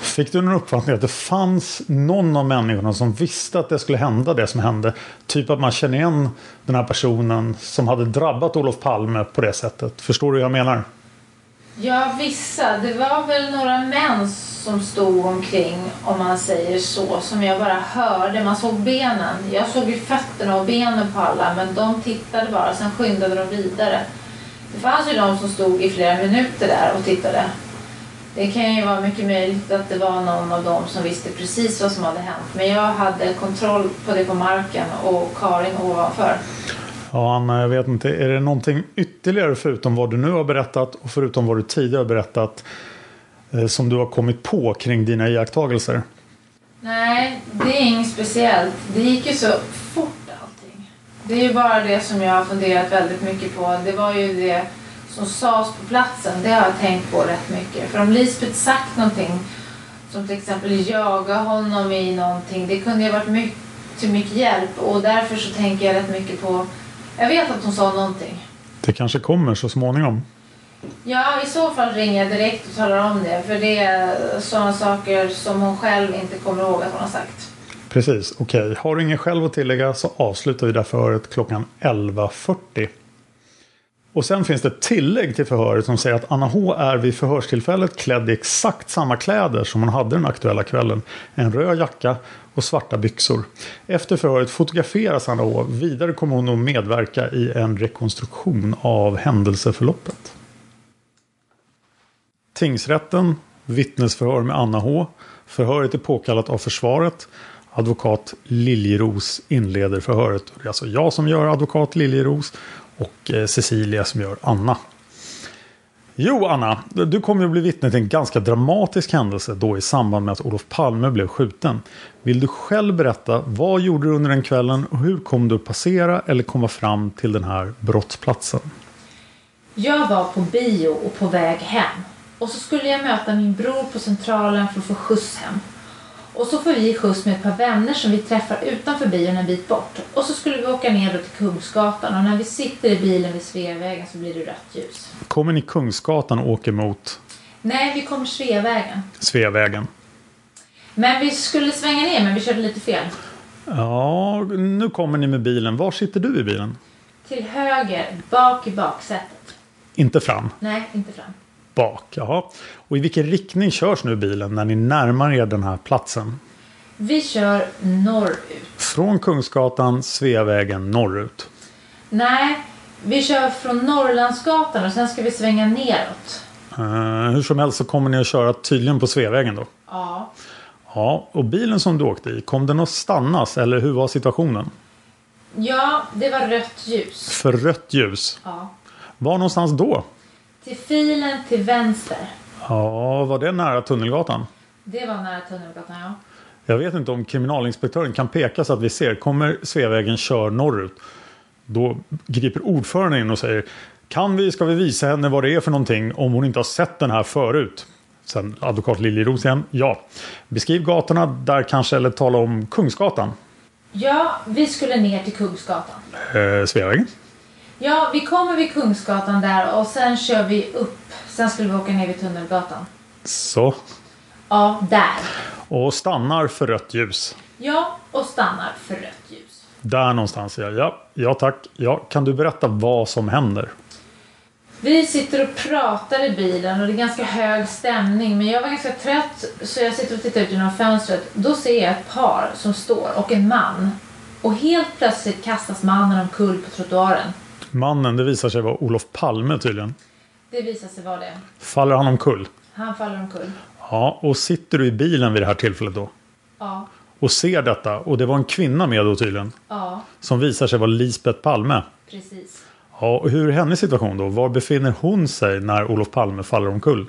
Fick du någon uppfattning att det fanns någon av människorna som visste att det skulle hända det som hände? Typ att man känner igen den här personen som hade drabbat Olof Palme på det sättet. Förstår du hur jag menar? Ja, vissa. Det var väl några män som stod omkring, om man säger så, som jag bara hörde. Man såg benen. Jag såg ju fötterna och benen på alla, men de tittade bara. Sen skyndade de vidare. Det fanns ju de som stod i flera minuter där och tittade. Det kan ju vara mycket möjligt att det var någon av dem som visste precis vad som hade hänt. Men jag hade kontroll på det på marken och Karin ovanför. Ja, Anna, jag vet inte. Är det någonting ytterligare förutom vad du nu har berättat och förutom vad du tidigare har berättat eh, som du har kommit på kring dina iakttagelser? Nej, det är inget speciellt. Det gick ju så fort allting. Det är ju bara det som jag har funderat väldigt mycket på. Det var ju det som sades på platsen. Det har jag tänkt på rätt mycket. För om Lisbeth sagt någonting som till exempel jaga honom i någonting. Det kunde ju varit mycket, till mycket hjälp och därför så tänker jag rätt mycket på jag vet att hon sa någonting. Det kanske kommer så småningom. Ja, i så fall ringer jag direkt och talar om det. För det är sådana saker som hon själv inte kommer ihåg att hon har sagt. Precis, okej. Okay. Har du ingen själv att tillägga så avslutar vi det här förhöret klockan 11.40. Och sen finns det ett tillägg till förhöret som säger att Anna H är vid förhörstillfället klädd i exakt samma kläder som hon hade den aktuella kvällen. En röd jacka och svarta byxor. Efter förhöret fotograferas Anna H. Vidare kommer hon att medverka i en rekonstruktion av händelseförloppet. Tingsrätten, vittnesförhör med Anna H. Förhöret är påkallat av försvaret. Advokat Liljeros inleder förhöret. Det är alltså jag som gör advokat Liljeros och eh, Cecilia som gör Anna. Jo, Anna, du kommer att bli vittne till en ganska dramatisk händelse då i samband med att Olof Palme blev skjuten. Vill du själv berätta vad gjorde du under den kvällen och hur kom du att passera eller komma fram till den här brottsplatsen? Jag var på bio och på väg hem. Och så skulle jag möta min bror på Centralen för att få skjuts hem. Och så får vi skjuts med ett par vänner som vi träffar utanför bion en bit bort. Och så skulle vi åka ner till Kungsgatan och när vi sitter i bilen vid Sveavägen så blir det rött ljus. Kommer ni Kungsgatan och åker mot? Nej, vi kommer Sveavägen. Sveavägen. Men vi skulle svänga ner men vi körde lite fel. Ja, nu kommer ni med bilen. Var sitter du i bilen? Till höger, bak i baksätet. Inte fram? Nej, inte fram bak. Jaha. Och i vilken riktning körs nu bilen när ni närmar er den här platsen? Vi kör norrut. Från Kungsgatan, Sveavägen, norrut? Nej, vi kör från Norrlandsgatan och sen ska vi svänga neråt. Uh, hur som helst så kommer ni att köra tydligen på Sveavägen då? Ja. Ja, och bilen som du åkte i, kom den att stannas eller hur var situationen? Ja, det var rött ljus. För rött ljus? Ja. Var någonstans då? Till filen till vänster. Ja, var det nära Tunnelgatan? Det var nära Tunnelgatan, ja. Jag vet inte om kriminalinspektören kan peka så att vi ser. Kommer Sveavägen kör norrut? Då griper ordföranden in och säger Kan vi, ska vi visa henne vad det är för någonting om hon inte har sett den här förut? Sen advokat Liljeros igen. Ja. Beskriv gatorna där kanske eller tala om Kungsgatan. Ja, vi skulle ner till Kungsgatan. Eh, Sveavägen? Ja, vi kommer vid Kungsgatan där och sen kör vi upp. Sen skulle vi åka ner vid Tunnelgatan. Så. Ja, där. Och stannar för rött ljus. Ja, och stannar för rött ljus. Där någonstans ja. Ja, ja tack. Ja, kan du berätta vad som händer? Vi sitter och pratar i bilen och det är ganska hög stämning. Men jag var ganska trött så jag sitter och tittar ut genom fönstret. Då ser jag ett par som står och en man. Och helt plötsligt kastas mannen omkull på trottoaren. Mannen, det visar sig vara Olof Palme tydligen. Det visar sig vara det. Faller han omkull? Han faller omkull. Ja, och sitter du i bilen vid det här tillfället då? Ja. Och ser detta, och det var en kvinna med då tydligen? Ja. Som visar sig vara Lisbeth Palme? Precis. Ja, och hur är hennes situation då? Var befinner hon sig när Olof Palme faller omkull?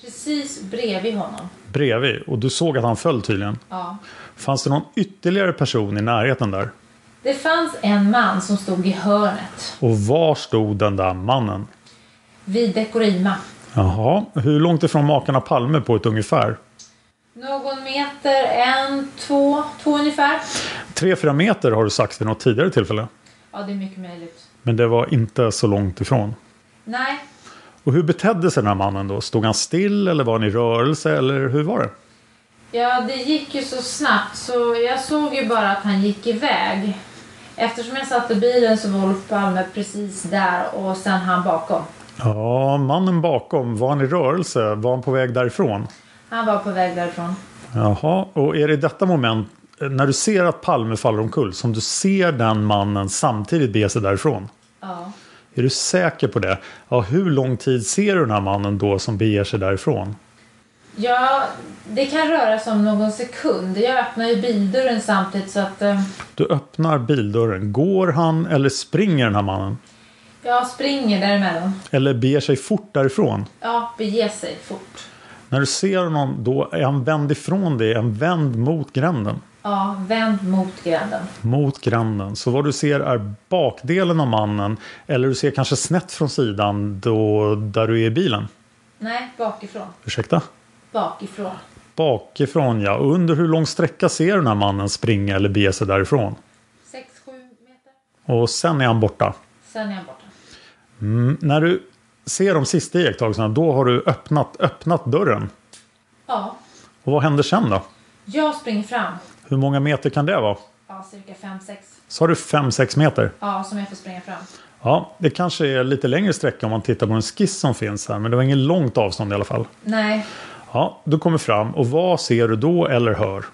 Precis bredvid honom. Bredvid? Och du såg att han föll tydligen? Ja. Fanns det någon ytterligare person i närheten där? Det fanns en man som stod i hörnet. Och var stod den där mannen? Vid Dekorima. Jaha, hur långt ifrån makarna Palme på ett ungefär? Någon meter, en, två, två ungefär. Tre, fyra meter har du sagt vid något tidigare tillfälle. Ja, det är mycket möjligt. Men det var inte så långt ifrån. Nej, Och hur betedde sig den här mannen då? Stod han still eller var han i rörelse eller hur var det? ja det gick ju så snabbt så jag såg ju bara att han gick iväg. Eftersom jag satt i bilen så var Olof Palme precis där och sen han bakom. Ja, mannen bakom, var han i rörelse? Var han på väg därifrån? Han var på väg därifrån. Jaha, och är det i detta moment, eh, när du ser att Palme faller omkull, som du ser den mannen samtidigt bege sig därifrån? Ja. Är du säker på det? Ja, hur lång tid ser du den här mannen då som beger sig därifrån? Ja, det kan röra sig om någon sekund. Jag öppnar ju bildörren samtidigt så att eh, Du öppnar bildörren. Går han eller springer den här mannen? jag springer däremellan. Eller beger sig fort därifrån? Ja, bege sig fort. När du ser honom då är han vänd ifrån dig, en vänd mot gränden. Ja, vänd mot gränden. Mot gränden. Så vad du ser är bakdelen av mannen. Eller du ser kanske snett från sidan då, där du är i bilen. Nej, bakifrån. Ursäkta? Bakifrån. Bakifrån ja. Under hur lång sträcka ser den här mannen springa eller bege sig därifrån? 6-7 meter. Och sen är han borta. Sen är han borta. Mm, när du ser de sista iakttagelserna då har du öppnat, öppnat dörren. Ja, Och vad händer sen då? jag springer fram. Hur många meter kan det vara? Ja, cirka 5-6. Sa du 5-6 meter? Ja, som jag får springa fram. Ja, det kanske är lite längre sträcka om man tittar på en skiss som finns här. Men det var inget långt avstånd i alla fall. Nej. Ja, du kommer fram och vad ser du då eller hör?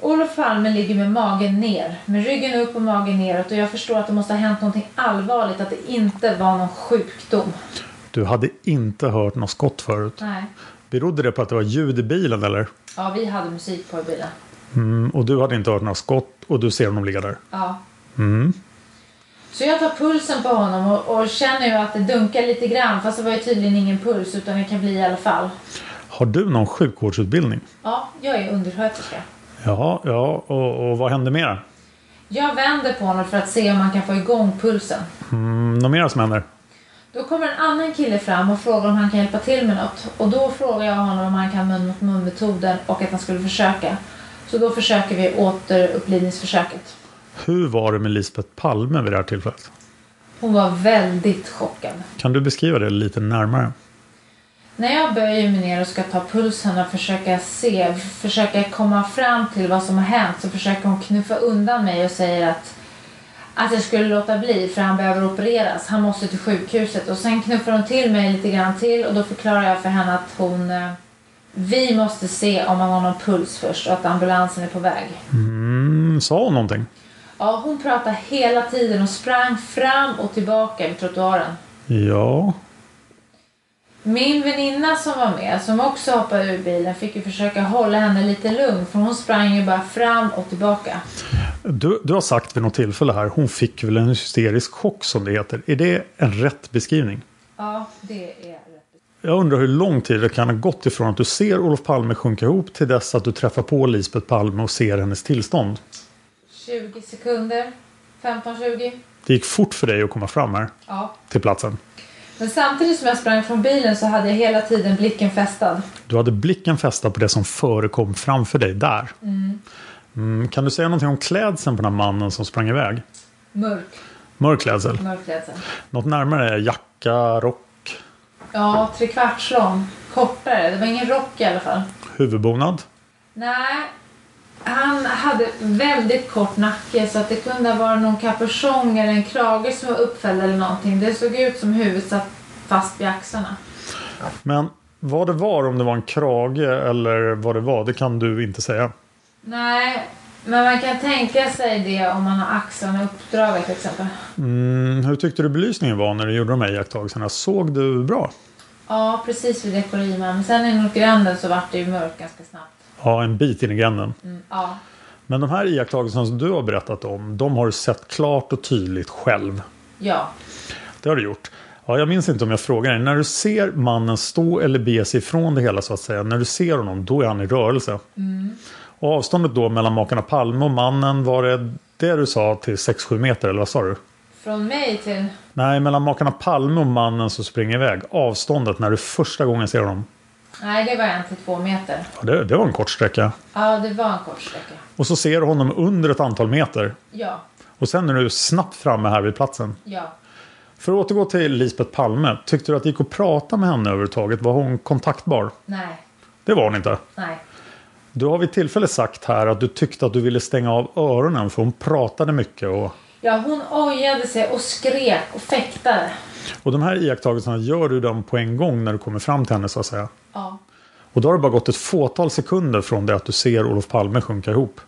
Olof Palme ligger med magen ner, med ryggen upp och magen neråt och jag förstår att det måste ha hänt någonting allvarligt, att det inte var någon sjukdom. Du hade inte hört något skott förut. Nej. Berodde det på att det var ljud i bilen eller? Ja, vi hade musik på i bilen. Mm, och du hade inte hört något skott och du ser honom ligga där. Ja. Mm. Så jag tar pulsen på honom och, och känner ju att det dunkar lite grann, fast det var ju tydligen ingen puls utan det kan bli i alla fall. Har du någon sjukvårdsutbildning? Ja, jag är undersköterska. Ja, ja och, och vad hände mer? Jag vänder på honom för att se om man kan få igång pulsen. Mm, något mer som händer? Då kommer en annan kille fram och frågar om han kan hjälpa till med något. Och då frågar jag honom om han kan mun mot mun metoden och att han skulle försöka. Så då försöker vi återupplivningsförsöket. Hur var det med Lisbeth Palme vid det här tillfället? Hon var väldigt chockad. Kan du beskriva det lite närmare? När jag böjer mig ner och ska ta pulsen och försöka se, försöka komma fram till vad som har hänt så försöker hon knuffa undan mig och säger att, att jag skulle låta bli för han behöver opereras. Han måste till sjukhuset. Och sen knuffar hon till mig lite grann till och då förklarar jag för henne att hon eh, vi måste se om han har någon puls först och att ambulansen är på väg. Mm, sa hon någonting? Ja, hon pratade hela tiden och sprang fram och tillbaka vid trottoaren. Ja. Min väninna som var med, som också hoppade ur bilen, fick ju försöka hålla henne lite lugn för hon sprang ju bara fram och tillbaka. Du, du har sagt vid något tillfälle här, hon fick väl en hysterisk chock som det heter. Är det en rätt beskrivning? Ja, det är rätt. Jag undrar hur lång tid det kan ha gått ifrån att du ser Olof Palme sjunka ihop till dess att du träffar på Lisbeth Palme och ser hennes tillstånd. 20 sekunder, 15-20. Det gick fort för dig att komma fram här Ja. till platsen. Men samtidigt som jag sprang från bilen så hade jag hela tiden blicken fästad. Du hade blicken fästad på det som förekom framför dig där. Mm. Mm, kan du säga någonting om klädseln på den här mannen som sprang iväg? Mörk, Mörk klädsel. mörk klädsel. Något närmare? Jacka, rock, Ja, trekvarts lång. Kortare. Det var ingen rock i alla fall. huvudbonad? Nej, han hade väldigt kort nacke så att det kunde ha varit någon kapuschong eller en krage som var uppfälld eller någonting. Det såg ut som huvudet satt fast vid axlarna. Men vad det var, om det var en krage eller vad det var, det kan du inte säga. Nej, men man kan tänka sig det om man har axlarna uppdragna till exempel. Mm, hur tyckte du belysningen var när du gjorde de här iakttagelserna? Såg du bra? Ja, precis vid Dekorima. Men sen inåt gränden så vart det ju mörkt ganska snabbt. Ja, en bit in i gränden. Mm, ja. Men de här iakttagelserna som du har berättat om, de har du sett klart och tydligt själv. Ja. Det har du gjort. Ja, jag minns inte om jag frågar dig. När du ser mannen stå eller bege sig ifrån det hela så att säga. När du ser honom, då är han i rörelse. Mm. Och avståndet då mellan makarna Palme och mannen, var det det du sa till 6-7 meter eller vad sa du? Från mig till... Nej, mellan makarna Palme och mannen som springer iväg. Avståndet när du första gången ser honom. Nej, det var en till två meter. Ja, det, det var en kort sträcka. Ja, det var en kort sträcka. Och så ser du honom under ett antal meter. Ja, Och sen är du snabbt framme här vid platsen. ja. För att återgå till Lisbeth Palme. Tyckte du att det gick att prata med henne överhuvudtaget? Var hon kontaktbar? Nej, Det var hon inte. nej. Du har vid tillfälle sagt här att du tyckte att du ville stänga av öronen för hon pratade mycket. Och, Ja, hon ojade sig och skrek och fäktade. och de här iakttagelserna gör du dem på en gång när du kommer fram till henne så att säga. Ja. Och då har det bara gått ett fåtal sekunder från det att du ser Olof Palme sjunka ihop.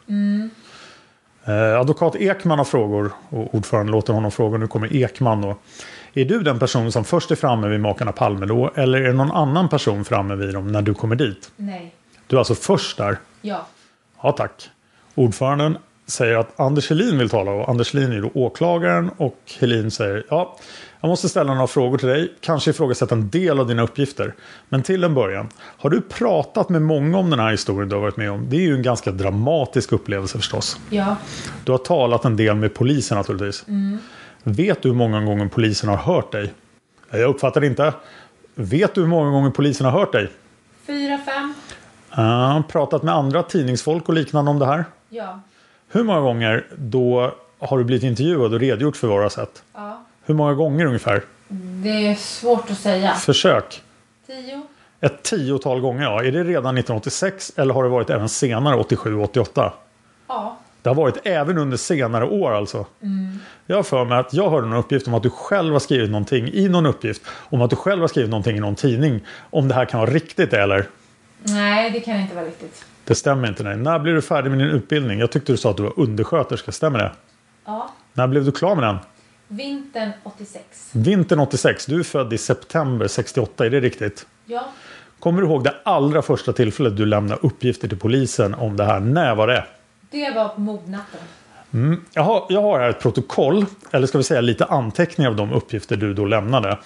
Eh, advokat Ekman har frågor och ordförande låter honom fråga. Nu kommer Ekman då. Är du den person som först är framme vid makarna Palme då? Eller är det någon annan person framme vid dem när du kommer dit? Nej. Du är alltså först där? Ja. Ja tack. Ordföranden säger att Anders Helin vill tala och Anders Helin är då åklagaren och Helin säger ja, jag måste ställa några frågor till dig, kanske ifrågasätta en del av dina uppgifter. Men till en början, har du pratat med många om den här historien du har varit med om? Det är ju en ganska dramatisk upplevelse förstås. Ja. Du har talat en del med polisen naturligtvis. Vet du hur många gånger polisen har hört dig? Jag uppfattar inte. Vet du hur många gånger polisen har hört dig? Fyra, fem? Uh, pratat med andra tidningsfolk och liknande om det här? Ja. Hur många gånger då har du blivit intervjuad och redogjort för vad har sett? Ja. Hur många gånger ungefär? Det är svårt att säga. Försök. Tio? Ett tiotal gånger, ja. Är det redan 1986 eller har det varit även senare, 87 och 88? Ja. Det har varit även under senare år alltså. Jag har för mig att jag hörde någon uppgift om att du själv har skrivit någonting i någon uppgift. Om att du själv har skrivit någonting i någon tidning. Om det här kan vara riktigt eller? Nej, det kan inte vara riktigt. Det stämmer inte. Nej. När blir du färdig med din utbildning? Jag tyckte du sa att du var undersköterska. Stämmer det? Ja. När blev du klar med den? Vintern 86. Vintern 86. Du är född i september 68. Är det riktigt? Ja. Kommer du ihåg det allra första tillfället du lämnade uppgifter till polisen om det här? När var det? Det var på mordnatten. Jag har, jag har här ett protokoll, eller ska vi säga lite anteckningar av de uppgifter du då lämnade.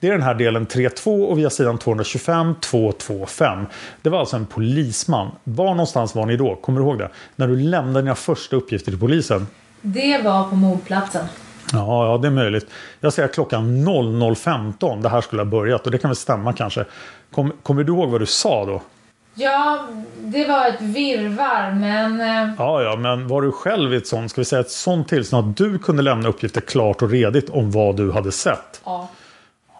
Det är den här delen 3.2 och via sidan 225 225. Det var alltså en polisman. Var någonstans var ni då? Kommer du ihåg det? När du lämnade dina första uppgifter till polisen? Det var på mordplatsen. Ja, ja, det är möjligt. Jag säger klockan 00.15 det här skulle ha börjat och det kan väl stämma kanske. Kom, kommer du ihåg vad du sa då? Ja, det var ett virrvarr, men... eh, Ja, ja, men var du själv i ett sånt, ska vi säga ett sånt tillstånd att du kunde lämna uppgifter klart och redigt om vad du hade sett? Ja.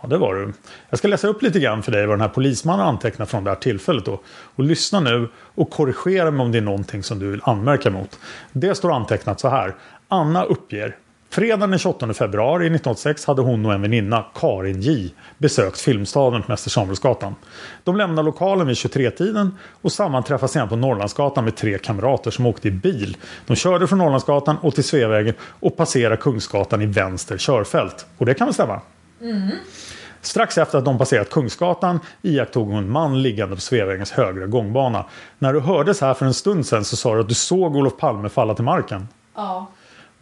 Ja, det var du. Jag ska läsa upp lite grann för dig vad den här polismannen antecknat från det här tillfället då. Och lyssna nu och korrigera mig om det är någonting som du vill anmärka mot. Det står antecknat så här. Anna uppger Fredagen den 28 februari 1986 hade hon och en väninna, Karin J, besökt Filmstaden på Mäster Samuelsgatan. De lämnade lokalen vid 23-tiden och sammanträffade sedan på Norrlandsgatan med tre kamrater som åkte i bil. De körde från Norrlandsgatan och till Sveavägen och passerade Kungsgatan i vänster körfält. Och det kan väl stämma? Strax efter att de passerat Kungsgatan iakttog hon en man liggande på Sveavägens högra gångbana. När du hördes här för en stund sedan så sa du att du såg Olof Palme falla till marken. Ja.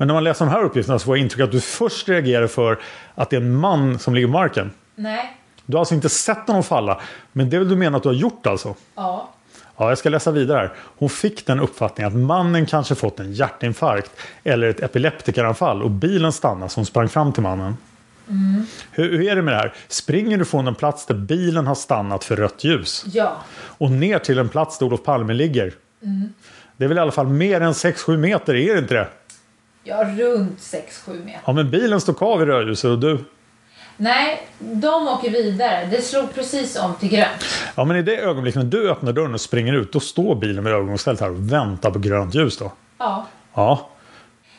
Men när man läser de här uppgifterna så får jag intryck att du först reagerar för att det är en man som ligger på marken. Nej. Du har alltså inte sett honom falla. Men det är väl du menar att du har gjort alltså? Ja. Ja, jag ska läsa vidare här. Hon fick den uppfattningen att mannen kanske fått en hjärtinfarkt eller ett epileptikeranfall och bilen stannade så hon sprang fram till mannen. Hur, hur är det med det här? Springer du från en plats där bilen har stannat för rött ljus Ja. och ner till en plats där Olof Palme ligger? Det är väl i alla fall mer än 6-7 meter, är det inte det? Ja, runt 6-7 meter. Ja, men bilen står kvar vid rödljuset och du... Nej, de åker vidare. Det slog precis om till grönt. Ja, men i det ögonblicket när du öppnar dörren och springer ut, då står bilen vid övergångsstället här och väntar på grönt ljus då. Ja. Ja,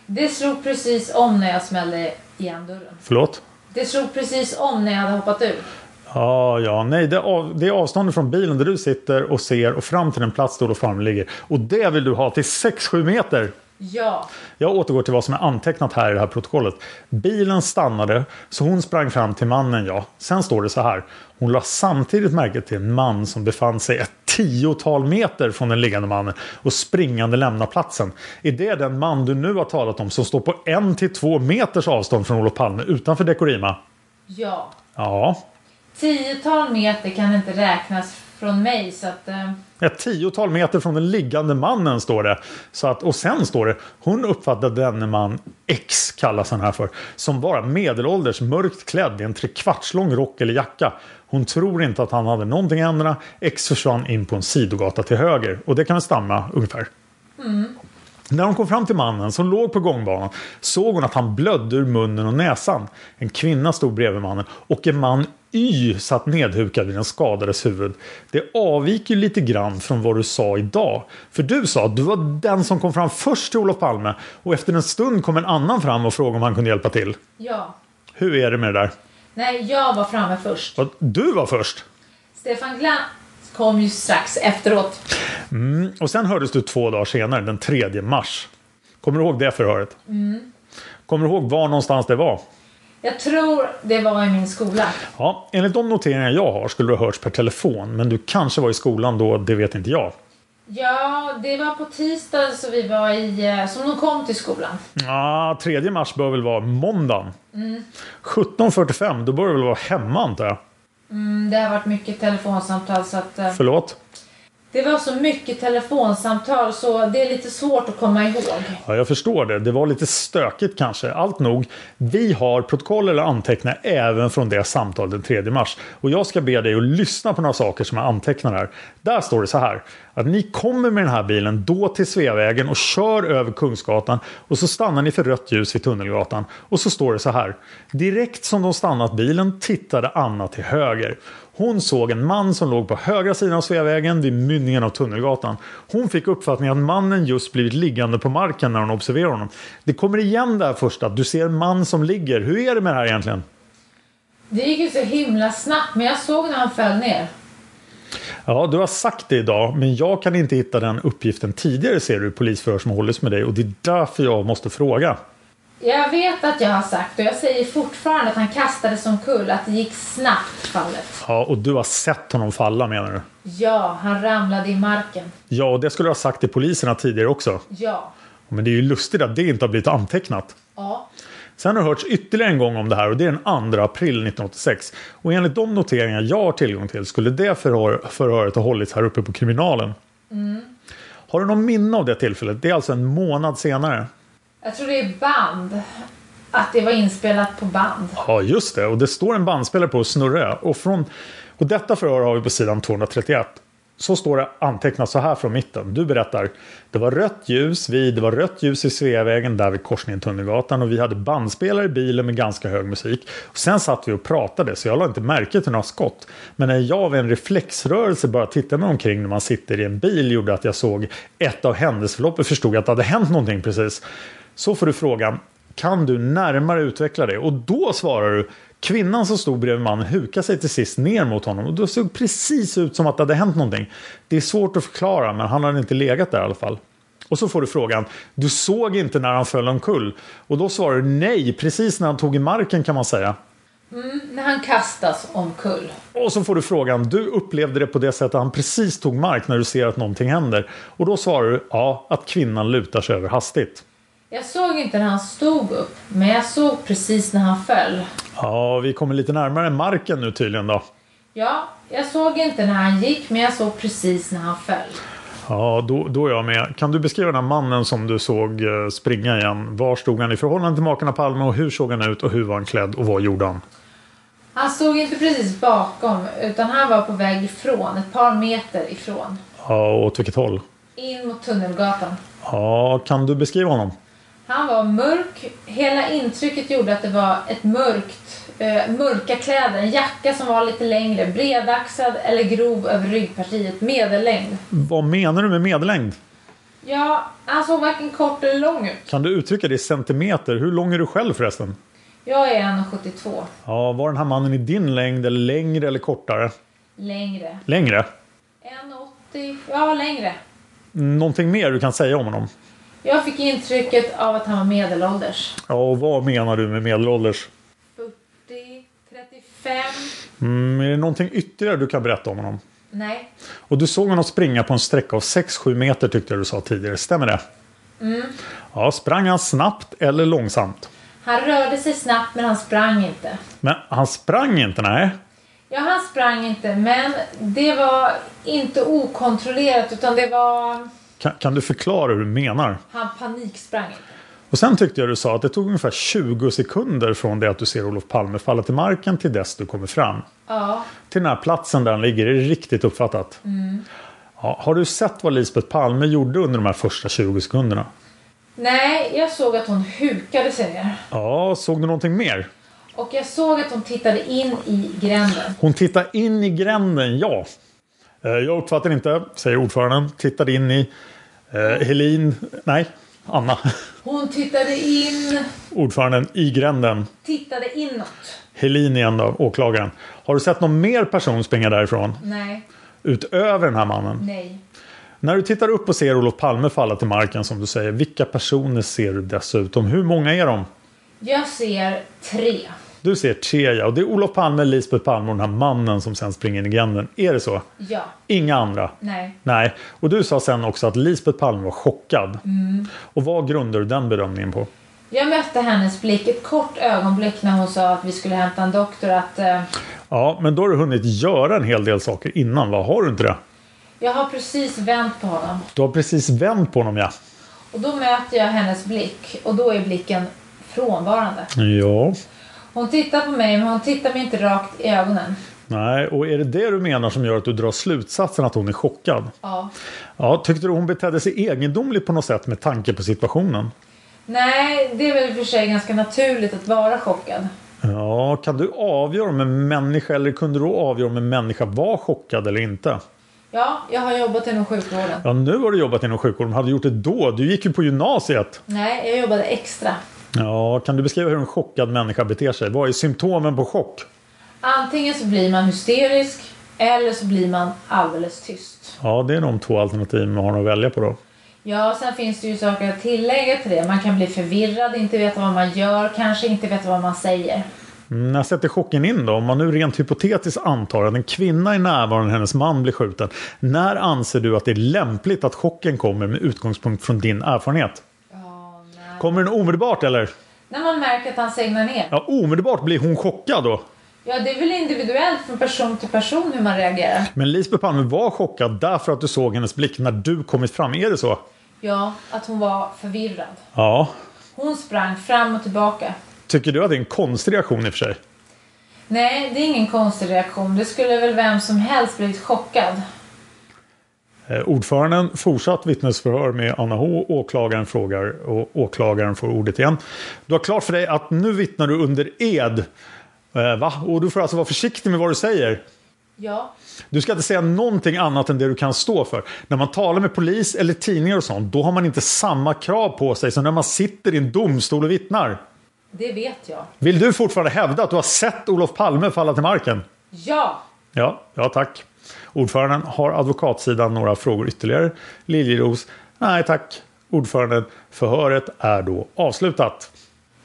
Det slog precis om när jag smällde igen dörren. förlåt? Det slog precis om när jag hade hoppat ur. Ja, ja, nej, det är, av, det är avståndet från bilen där du sitter och ser och fram till den plats där Olof Palme ligger. Och det vill du ha till 6-7 meter! Ja. Jag återgår till vad som är antecknat här i det här protokollet. Bilen stannade, så hon sprang fram till mannen, ja. Sen står det så här. Hon la samtidigt märke till en man som befann sig ett tiotal meter från den liggande mannen och springande lämna platsen. Är det den man du nu har talat om som står på en till två meters avstånd från Olof Palme utanför Dekorima? Ja. Ja, Tiotal meter kan inte räknas från mig så att... Eh, Ett tiotal meter från den liggande mannen står det. Så att, och sen står det, hon uppfattade denne man, X kallas han här för, som var medelålders, mörkt klädd i en trekvartslång rock eller jacka. Hon tror inte att han hade någonting i händerna. X försvann in på en sidogata till höger. Och det kan väl stämma ungefär. När hon kom fram till mannen som låg på gångbanan såg hon att han blödde ur munnen och näsan. En kvinna stod bredvid mannen och en man Y satt nedhukad vid den skadades huvud. Det avviker ju lite grann från vad du sa idag. För du sa att du var den som kom fram först till Olof Palme och efter en stund kom en annan fram och frågade om han kunde hjälpa till. Ja. Hur är det med det där? Nej, jag var framme först. Du var först? Stefan Glans kom ju strax efteråt. Mm, och sen hördes du två dagar senare, den 3 mars. Kommer du ihåg det förhöret? Mm. Kommer du ihåg var någonstans det var? Jag tror det var i min skola. Ja, enligt de noteringar jag har skulle du ha hörts per telefon, men du kanske var i skolan då, det vet inte jag. Ja, det var på tisdag så vi var i, eh, som de kom till skolan. Ja, 3 mars bör väl vara måndagen. Mm. 17.45, då bör du väl vara hemma antar jag? Mm, det har varit mycket telefonsamtal så att... eh, Förlåt? Det var så mycket telefonsamtal så det är lite svårt att komma ihåg. Ja, jag förstår det. Det var lite stökigt kanske. Allt nog. Vi har protokoll eller anteckningar även från det samtal den 3 mars. Och jag ska be dig att lyssna på några saker som jag antecknar här. Där står det så här. Att ni kommer med den här bilen då till Sveavägen och kör över Kungsgatan. Och så stannar ni för rött ljus vid Tunnelgatan. Och så står det så här. Direkt som de stannat bilen tittade Anna till höger. Hon såg en man som låg på högra sidan av Sveavägen vid mynningen av Tunnelgatan. Hon fick uppfattningen att mannen just blivit liggande på marken när hon observerade honom. Det kommer igen där först att du ser en man som ligger. Hur är det med det här egentligen? Det gick ju så himla snabbt men jag såg när han föll ner. Ja, du har sagt det idag, men jag kan inte hitta den uppgiften tidigare ser du i polisförhör som hållits med dig och det är därför jag måste fråga. Jag vet att jag har sagt och jag säger fortfarande att han kastades omkull, att det gick snabbt fallet. Ja, och du har sett honom falla menar du? Ja, han ramlade i marken. Ja, och det skulle du ha sagt till poliserna tidigare också. Ja. Men det är ju lustigt att det inte har blivit antecknat. Ja. Sen har det hörts ytterligare en gång om det här och det är den 2 april 1986. Och enligt de noteringar jag har tillgång till skulle det förhör, förhöret ha hållits här uppe på kriminalen. Mm. Har du någon minne av det tillfället? Det är alltså en månad senare. Jag tror det är band. Att det var inspelat på band. Ja, just det. Och det står en bandspelare på Snurrö. Och, från, och detta förhör har vi på sidan 231. Så står det antecknat så här från mitten. Du berättar. Det var rött ljus vid, det var rött ljus i Sveavägen där vid korsningen Tunnelgatan och vi hade bandspelare i bilen med ganska hög musik. Och sen satt vi och pratade så jag la inte märke till några skott. Men när jag av en reflexrörelse bara tittade mig omkring när man sitter i en bil gjorde att jag såg ett av händelseförloppet förstod att det hade hänt någonting precis. Så får du frågan, kan du närmare utveckla det? Och då svarar du, kvinnan som stod bredvid mannen hukade sig till sist ner mot honom och då såg precis ut som att det hade hänt någonting. Det är svårt att förklara men han hade inte legat där i alla fall. Och så får du frågan, du såg inte när han föll omkull? Och då svarar du nej, precis när han tog i marken kan man säga. Mm, när han kastas omkull. Och så får du frågan, du upplevde det på det sättet att han precis tog mark när du ser att någonting händer. Och då svarar du, ja, att kvinnan lutar sig över hastigt. Jag såg inte när han stod upp, men jag såg precis när han föll. Ja, vi kommer lite närmare marken nu tydligen då. Ja, jag såg inte när han gick, men jag såg precis när han föll. Ja, då, då är jag med. Kan du beskriva den här mannen som du såg eh, springa igen? Var stod han i förhållande till makarna Palme och hur såg han ut och hur var han klädd och vad gjorde han? Han stod inte precis bakom, utan han var på väg ifrån, ett par meter ifrån. Ja, åt vilket håll? In mot Tunnelgatan. Ja, kan du beskriva honom? Han var mörk. Hela intrycket gjorde att det var ett mörkt, eh, mörka kläder. En jacka som var lite längre, bredaxad eller grov över ryggpartiet, medellängd. Vad menar du med medellängd? Ja, han såg varken kort eller lång ut. Kan du uttrycka det i centimeter? Hur lång är du själv förresten? Jag är 1,72. Ja, var den här mannen i din längd eller längre eller kortare? Längre. Längre? 1,80. Ja, längre. Någonting mer du kan säga om honom? Jag fick intrycket av att han var medelålders. Ja, och vad menar du med medelålders? 40, 35. Mm, är det någonting ytterligare du kan berätta om honom? Nej. Och du såg honom springa på en sträcka av 6-7 meter tyckte jag du sa tidigare. Stämmer det? Mm. Ja, sprang han snabbt eller långsamt? Han rörde sig snabbt men han sprang inte. Men han sprang inte, nej. Ja, han sprang inte men det var inte okontrollerat utan det var... Kan, kan du förklara hur du menar? Han paniksprang inte. Och sen tyckte jag du sa att det tog ungefär 20 sekunder från det att du ser Olof Palme falla till marken till dess du kommer fram. Ja. Till den här platsen där han ligger, är det riktigt uppfattat? Mm. Ja, har du sett vad Lisbeth Palme gjorde under de här första 20 sekunderna? Nej, jag såg att hon hukade sig ner. Ja, såg du någonting mer? Och jag såg att hon tittade in i gränden. Hon tittar in i gränden, ja. Eh, Jag uppfattar inte, säger ordföranden. Tittade in i eh, Helin, nej, Anna. Hon tittade in, Ordföranden i gränden. tittade inåt. Helin igen då, åklagaren. Har du sett någon mer person springa därifrån? Nej, Utöver den här mannen? nej. När du tittar upp och ser Olof Palme falla till marken som du säger. Vilka personer ser du dessutom? Hur många är de? Jag ser tre. Du ser ja. Och det är Olof Palme, Lisbeth Palme och den här mannen som sen springer in i gränden. Är det så? Ja, Inga andra? nej. Nej. Och du sa sen också att Lisbeth Palme var chockad. Och vad grundar du den bedömningen på? Jag mötte hennes blick ett kort ögonblick när hon sa att vi skulle hämta en doktor. Att eh, Ja, men då har du hunnit göra en hel del saker innan. Vad har du inte det? jag har precis vänt på honom. Du har precis vänt på honom ja. Och då möter jag hennes blick och då är blicken frånvarande. Ja. Hon tittar på mig men hon tittar mig inte rakt i ögonen. Nej, och är det det du menar som gör att du drar slutsatsen att hon är chockad? Ja. Ja, tyckte du hon betedde sig egendomligt på något sätt med tanke på situationen? Nej, det är väl i och för sig ganska naturligt att vara chockad. Ja, kan du avgöra om en människa eller kunde du avgöra om en människa var chockad eller inte? Ja, jag har jobbat inom sjukvården. Ja, nu har du jobbat inom sjukvården. Hade du gjort det då? Du gick ju på gymnasiet. Nej, jag jobbade extra. Ja, kan du beskriva hur en chockad människa beter sig? Vad är symptomen på chock? Antingen så blir man hysterisk eller så blir man alldeles tyst. Ja, det är de två alternativ man har att välja på då. Ja, sen finns det ju saker att tillägga till det. Man kan bli förvirrad, inte veta vad man gör, kanske inte veta vad man säger. Mm, När sätter chocken in då? Om man nu rent hypotetiskt antar att en kvinna är närvarande hennes man blir skjuten. När anser du att det är lämpligt att chocken kommer med utgångspunkt från din erfarenhet? Kommer den omedelbart eller? När man märker att han segnar ner. Ja, omedelbart blir hon chockad då. Ja, det är väl individuellt från person till person hur man reagerar. Men Lisbeth Palme var chockad därför att du såg hennes blick när du kommit fram. Är det så? Ja, att hon var förvirrad. Ja. Hon sprang fram och tillbaka. Tycker du att det är en konstig reaktion i och för sig? Nej, det är ingen konstig reaktion. Det skulle väl vem som helst blivit chockad. Eh, ordföranden fortsatt vittnesförhör med Anna H. Åklagaren frågar och åklagaren får ordet igen. Du har klart för dig att nu vittnar du under ed. Eh, va? Och du får alltså vara försiktig med vad du säger. Ja. Du ska inte säga någonting annat än det du kan stå för. När man talar med polis eller tidningar och sånt, då har man inte samma krav på sig som när man sitter i en domstol och vittnar. Det vet jag. Vill du fortfarande hävda att du har sett Olof Palme falla till marken? Ja! Ja, ja tack. Ordföranden har advokatsidan några frågor ytterligare. Liljeros, nej tack. Ordföranden, förhöret är då avslutat.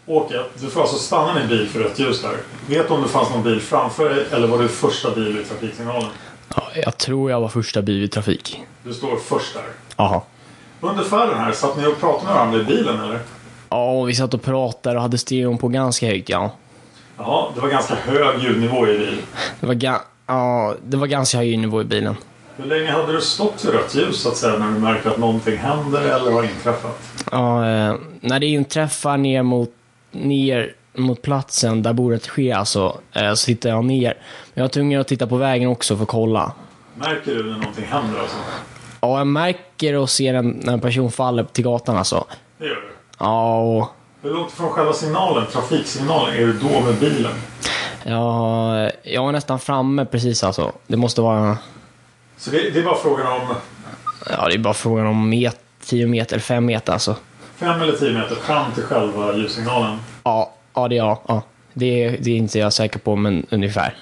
Åke, du får alltså stanna din bil för rött ljus där. Vet du om det fanns någon bil framför dig eller var du första bil i trafiksignalen? Ja, jag tror jag var första bil i trafik. Du står först där. Jaha. Under färden här, satt ni och pratade med varandra i bilen eller? Ja, vi satt och pratade och hade stereon på ganska högt, ja. Ja, det var ganska hög ljudnivå i bilen. Det var, ga- ja, det var ganska hög nivå i bilen. Hur länge hade du stått vid rött ljus så att säga när du märkte att någonting händer eller har inträffat? Ja, eh, när det inträffar ner mot, ner mot platsen där bordet sker alltså, eh, så tittar jag ner. Men jag var tvungen att titta på vägen också för att kolla. Märker du när någonting händer alltså? Ja, jag märker och ser en, när en person faller till gatan alltså. Det gör du. Ja, och Hur långt från själva signalen, trafiksignalen, är du då med bilen? Jag, jag var nästan framme precis alltså. Det måste vara, Så det, det är bara frågan om ja det är bara frågan om met, 10 meter, 5 meter alltså. fem eller tio meter fram till själva ljudsignalen. Ja, ja det är jag. Ja. Det, det är inte jag säker på, men ungefär.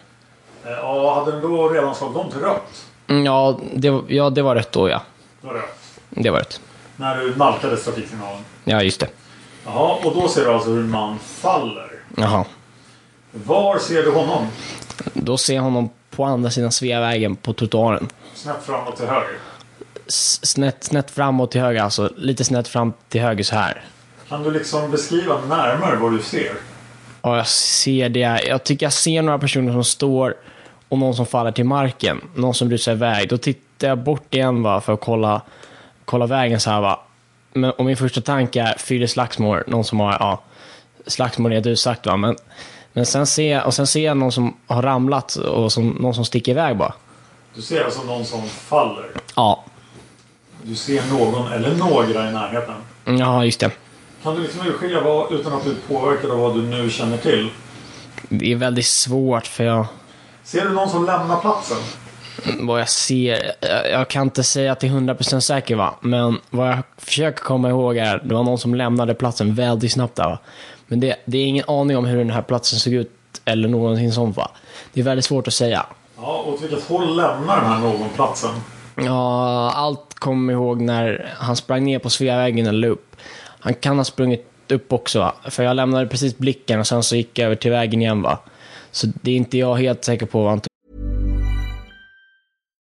Eh, Ja, hade den då redan slagit om till rött? Mm, Ja det, ja, det var rätt då ja. Det var rött. Det var rätt. När du nalkades trafiksignalen. Ja, just det. Jaha, och då ser du alltså hur en man faller. Jaha. Var ser du honom? Då ser jag honom på andra sidan Sveavägen på trottoaren. Snett framåt till höger. S- Snett, snett framåt till höger, alltså lite snett fram till höger så här. Kan du liksom beskriva närmare vad du ser? Ja, jag ser det. Jag tycker jag ser några personer som står och någon som faller till marken. Någon som rusar iväg. Då tittar jag bort igen va, för att kolla, kolla vägen så här va. Men, och min första tanke är, fyra slagsmål. Någon som har, ja, slagsmål är du sagt va. Men, men sen ser jag, och sen ser jag någon som har ramlat och som, någon som sticker iväg bara. Du ser alltså någon som faller. Ja. Du ser någon eller några i närheten. Ja, just det. Kan du liksom urskilja vad, utan att bli påverkad av vad du nu känner till? Det är väldigt svårt för jag... Ser du någon som lämnar platsen? Vad jag ser... Jag, jag kan inte säga att det är 100% säker va. Men vad jag försöker komma ihåg är det var någon som lämnade platsen väldigt snabbt där va. Men det, det är ingen aning om hur den här platsen såg ut eller någonting sånt va. Det är väldigt svårt att säga. Ja, åt vilket håll lämnar den här någon platsen? Ja, allt kommer ihåg när han sprang ner på Sveavägen eller upp. Han kan ha sprungit upp också va? För jag lämnade precis blicken och sen så gick jag över till vägen igen va. Så det är inte jag helt säker på vad han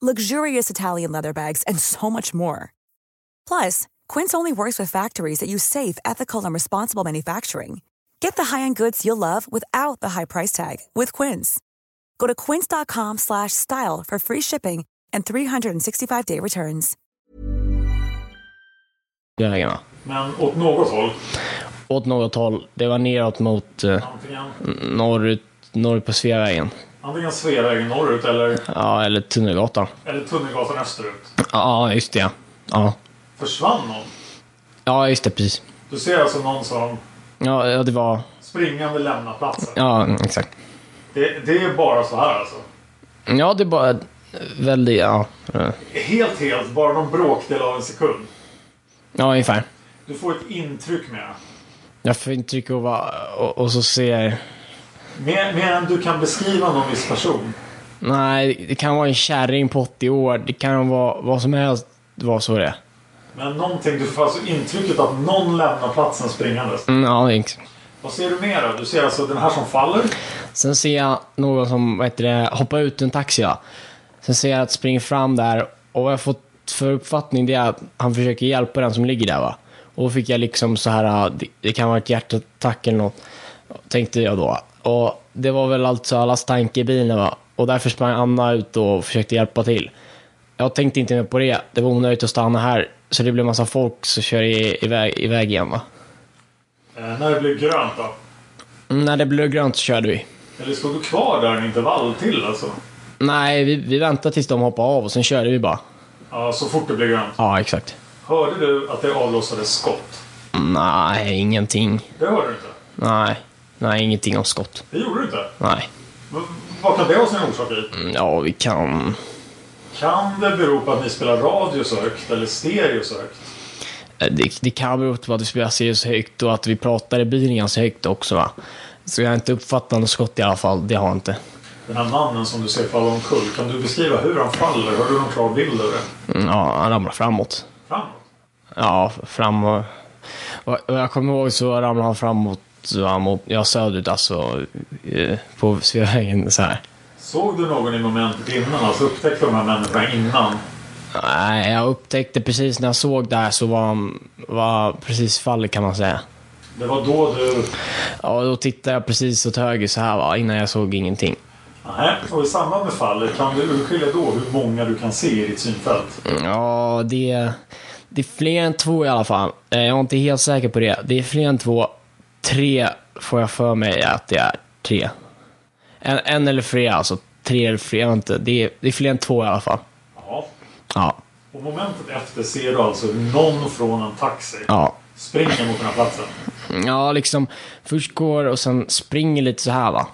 luxurious Italian leather bags, and so much more. Plus, Quince only works with factories that use safe, ethical, and responsible manufacturing. Get the high-end goods you'll love without the high price tag with Quince. Go to quince.com slash style for free shipping and 365-day returns. vägen va. Men åt något håll? Åt något håll. Det var neråt mot eh, norrut, norrut på Sveavägen. Antingen Sveavägen norrut eller, Ja, eller Tunnelgatan. eller Tunnelgatan österut. Ja, just det ja. Ja, Försvann någon? ja just det precis. Du ser alltså någon som Ja, ja det var... springande lämnar platsen. Ja, exakt. Det, det är bara så här alltså? Ja, det är bara väldigt... Ja, Helt, helt, bara någon bråkdel av en sekund. ja ungefär. Du får ett intryck med. Jag får intryck av att... Och, och så ser. Mer, mer än du kan beskriva någon viss person. Nej, det kan vara en kärring på 80 år. Det kan vara vad som helst. Vad så det är. Men någonting, du får alltså intrycket att någon lämnar platsen springandes. Mm, ja, exakt. Vad ser du mer då? Du ser alltså den här som faller. Sen ser jag någon som vad heter det, hoppar ut en taxi. Ja. Sen ser jag att springer fram där och vad jag fått för uppfattning det är att han försöker hjälpa den som ligger där. Va? Och då fick jag liksom så här, det kan vara ett hjärtattack eller något. Tänkte jag då. Och det var väl alltså allas tanke i bilen va. Och därför sprang Anna ut och försökte hjälpa till. Jag tänkte inte mer på det. Det var onödigt att stanna här. Så det blev massa folk som kör i- iväg, iväg igen va. Eh, när det blir grönt då? Mm, När det blev grönt så körde vi. Eller stod du kvar där en intervall till alltså? Nej, vi, vi väntade tills de hoppade av och sen körde vi bara. Ja, så fort det blir grönt. Ja, exakt. Hörde du att det avlossades skott? Nej, ingenting. Det hörde du inte? Nej, nej ingenting om skott. Det gjorde du inte? Nej. V- vad kan det ha sin orsak i? Mm, Ja, vi kan... Kan det bero på att ni spelar radio så högt eller stereo så högt? Eh, Det, det kan bero på att vi spelar Sirius högt och att vi pratar i bilen ganska högt också va. Så jag har inte uppfattat något skott i alla fall. Det har jag inte. Den här mannen som du ser falla omkull, kan du beskriva hur han faller? Har du någon klar bild av det? Mm, Ja, han ramlar framåt. Framåt? Ja, fram och... Jag kommer ihåg så ramlade han framåt, mot, ja söderut alltså. eh, På Sveavägen så här. Såg du någon i momentet innan? Alltså upptäckte de här människorna innan? Nej, jag upptäckte precis när jag såg det här så var han var precis fallet kan man säga. Det var då du... Ja, då tittade jag precis åt höger så här va, innan jag såg ingenting. Nej. Och i samband med fallet, kan du urskilja då hur många du kan se i ditt synfält? Ja, det, det är fler än två i alla fall. Eh, Jag är inte helt säker på det. Det är fler än två. Tre får jag för mig att det är. Tre. En, en eller fler alltså. Tre eller fler, jag vet inte. Det är, det är fler än två i alla fall. Ja. Ja, Och momentet efter ser du alltså någon från en taxi ja. springer mot den här platsen. Ja, liksom först går och sen springer lite så här va.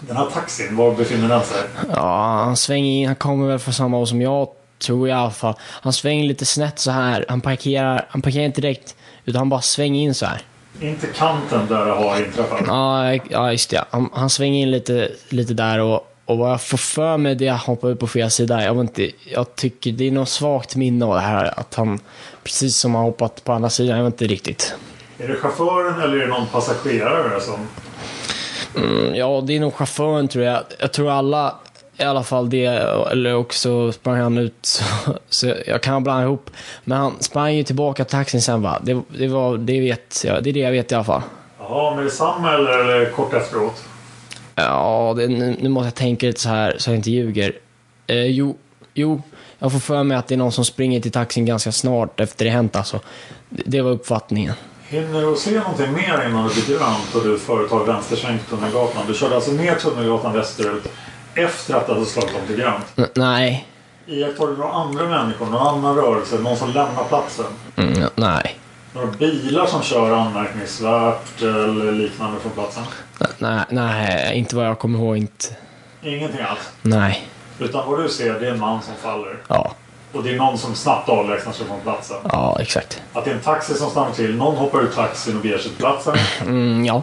Den här taxin, var befinner den sig? Ja, han svänger in. Han kommer väl från samma håll som jag tror jag i alla fall. Han svänger lite snett så här. Han parkerar, han parkerar inte direkt, utan han bara svänger in så här. Inte kanten där det har inträffat. Ja, ja just det. Han, han svänger in lite, lite där och, och vad jag får för mig det är att han hoppar upp på fel sida. Jag, vet inte, jag tycker det är något svagt minne av det här. Att han, precis som han hoppat på andra sidan, jag vet inte riktigt. Är det chauffören eller är det någon passagerare som... Mm, ja, det är nog chauffören tror jag. Jag tror alla, i alla fall det, eller också sprang han ut, så, så jag kan blanda ihop. Men han sprang ju tillbaka till taxin sen va? Det, det, var, det, vet jag, det är det jag vet i alla fall. Jaha, med detsamma eller, eller kort efteråt? Ja, det, nu, nu måste jag tänka lite så här så jag inte ljuger. Eh, jo, jo, jag får för mig att det är någon som springer till taxin ganska snart efter det hänt alltså. Det, det var uppfattningen. Hinner du se någonting mer innan det blir grönt och du företar vänstersväng Tunnelgatan? Du körde alltså ner Tunnelgatan västerut efter att det hade slagit om till grönt? N nej. Iakttar du några andra människor, någon annan rörelse, någon som lämnar platsen? Mm, nej. Några bilar som kör anmärkningsvärt eller liknande från platsen? Nej, nej, inte vad jag kommer ihåg. Inte. Ingenting alls? Nej. Utan vad du ser, det är en man som faller? Ja. Och det är någon som snabbt avlägsnar sig från platsen? Ja, exakt. Att det är en taxi som stannar till, någon hoppar ur taxin och beger sig till platsen? Mm, ja.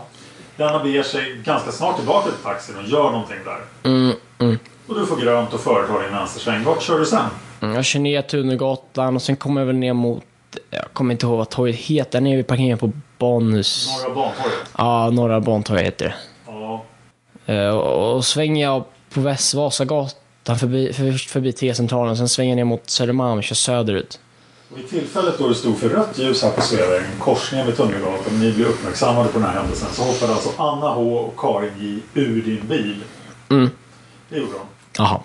Denna beger sig ganska snart tillbaka till taxin och gör någonting där? Mm, mm. Och du får grönt och företar din vänstersväng. Vart kör du sen? Mm, jag kör ner Tunnelgatan och sen kommer jag väl ner mot, jag kommer inte ihåg vad torget heter, där nere vid parkeringen på Banhus. Norra Bantorget? Ja, Norra Bantorget heter det. Ja. Eh, och, och svänger jag på Väst Vasagatan förbi, först förbi T-centralen, sen svänger jag ner mot Södermalm och kör söderut. Vid tillfället då det stod för rött ljus här på Sveavägen, korsningen med Tunnelgatan, ni blev uppmärksammade på den här händelsen, så hoppade alltså Anna H och Karin J ur din bil. Mm. Det gjorde de. Jaha.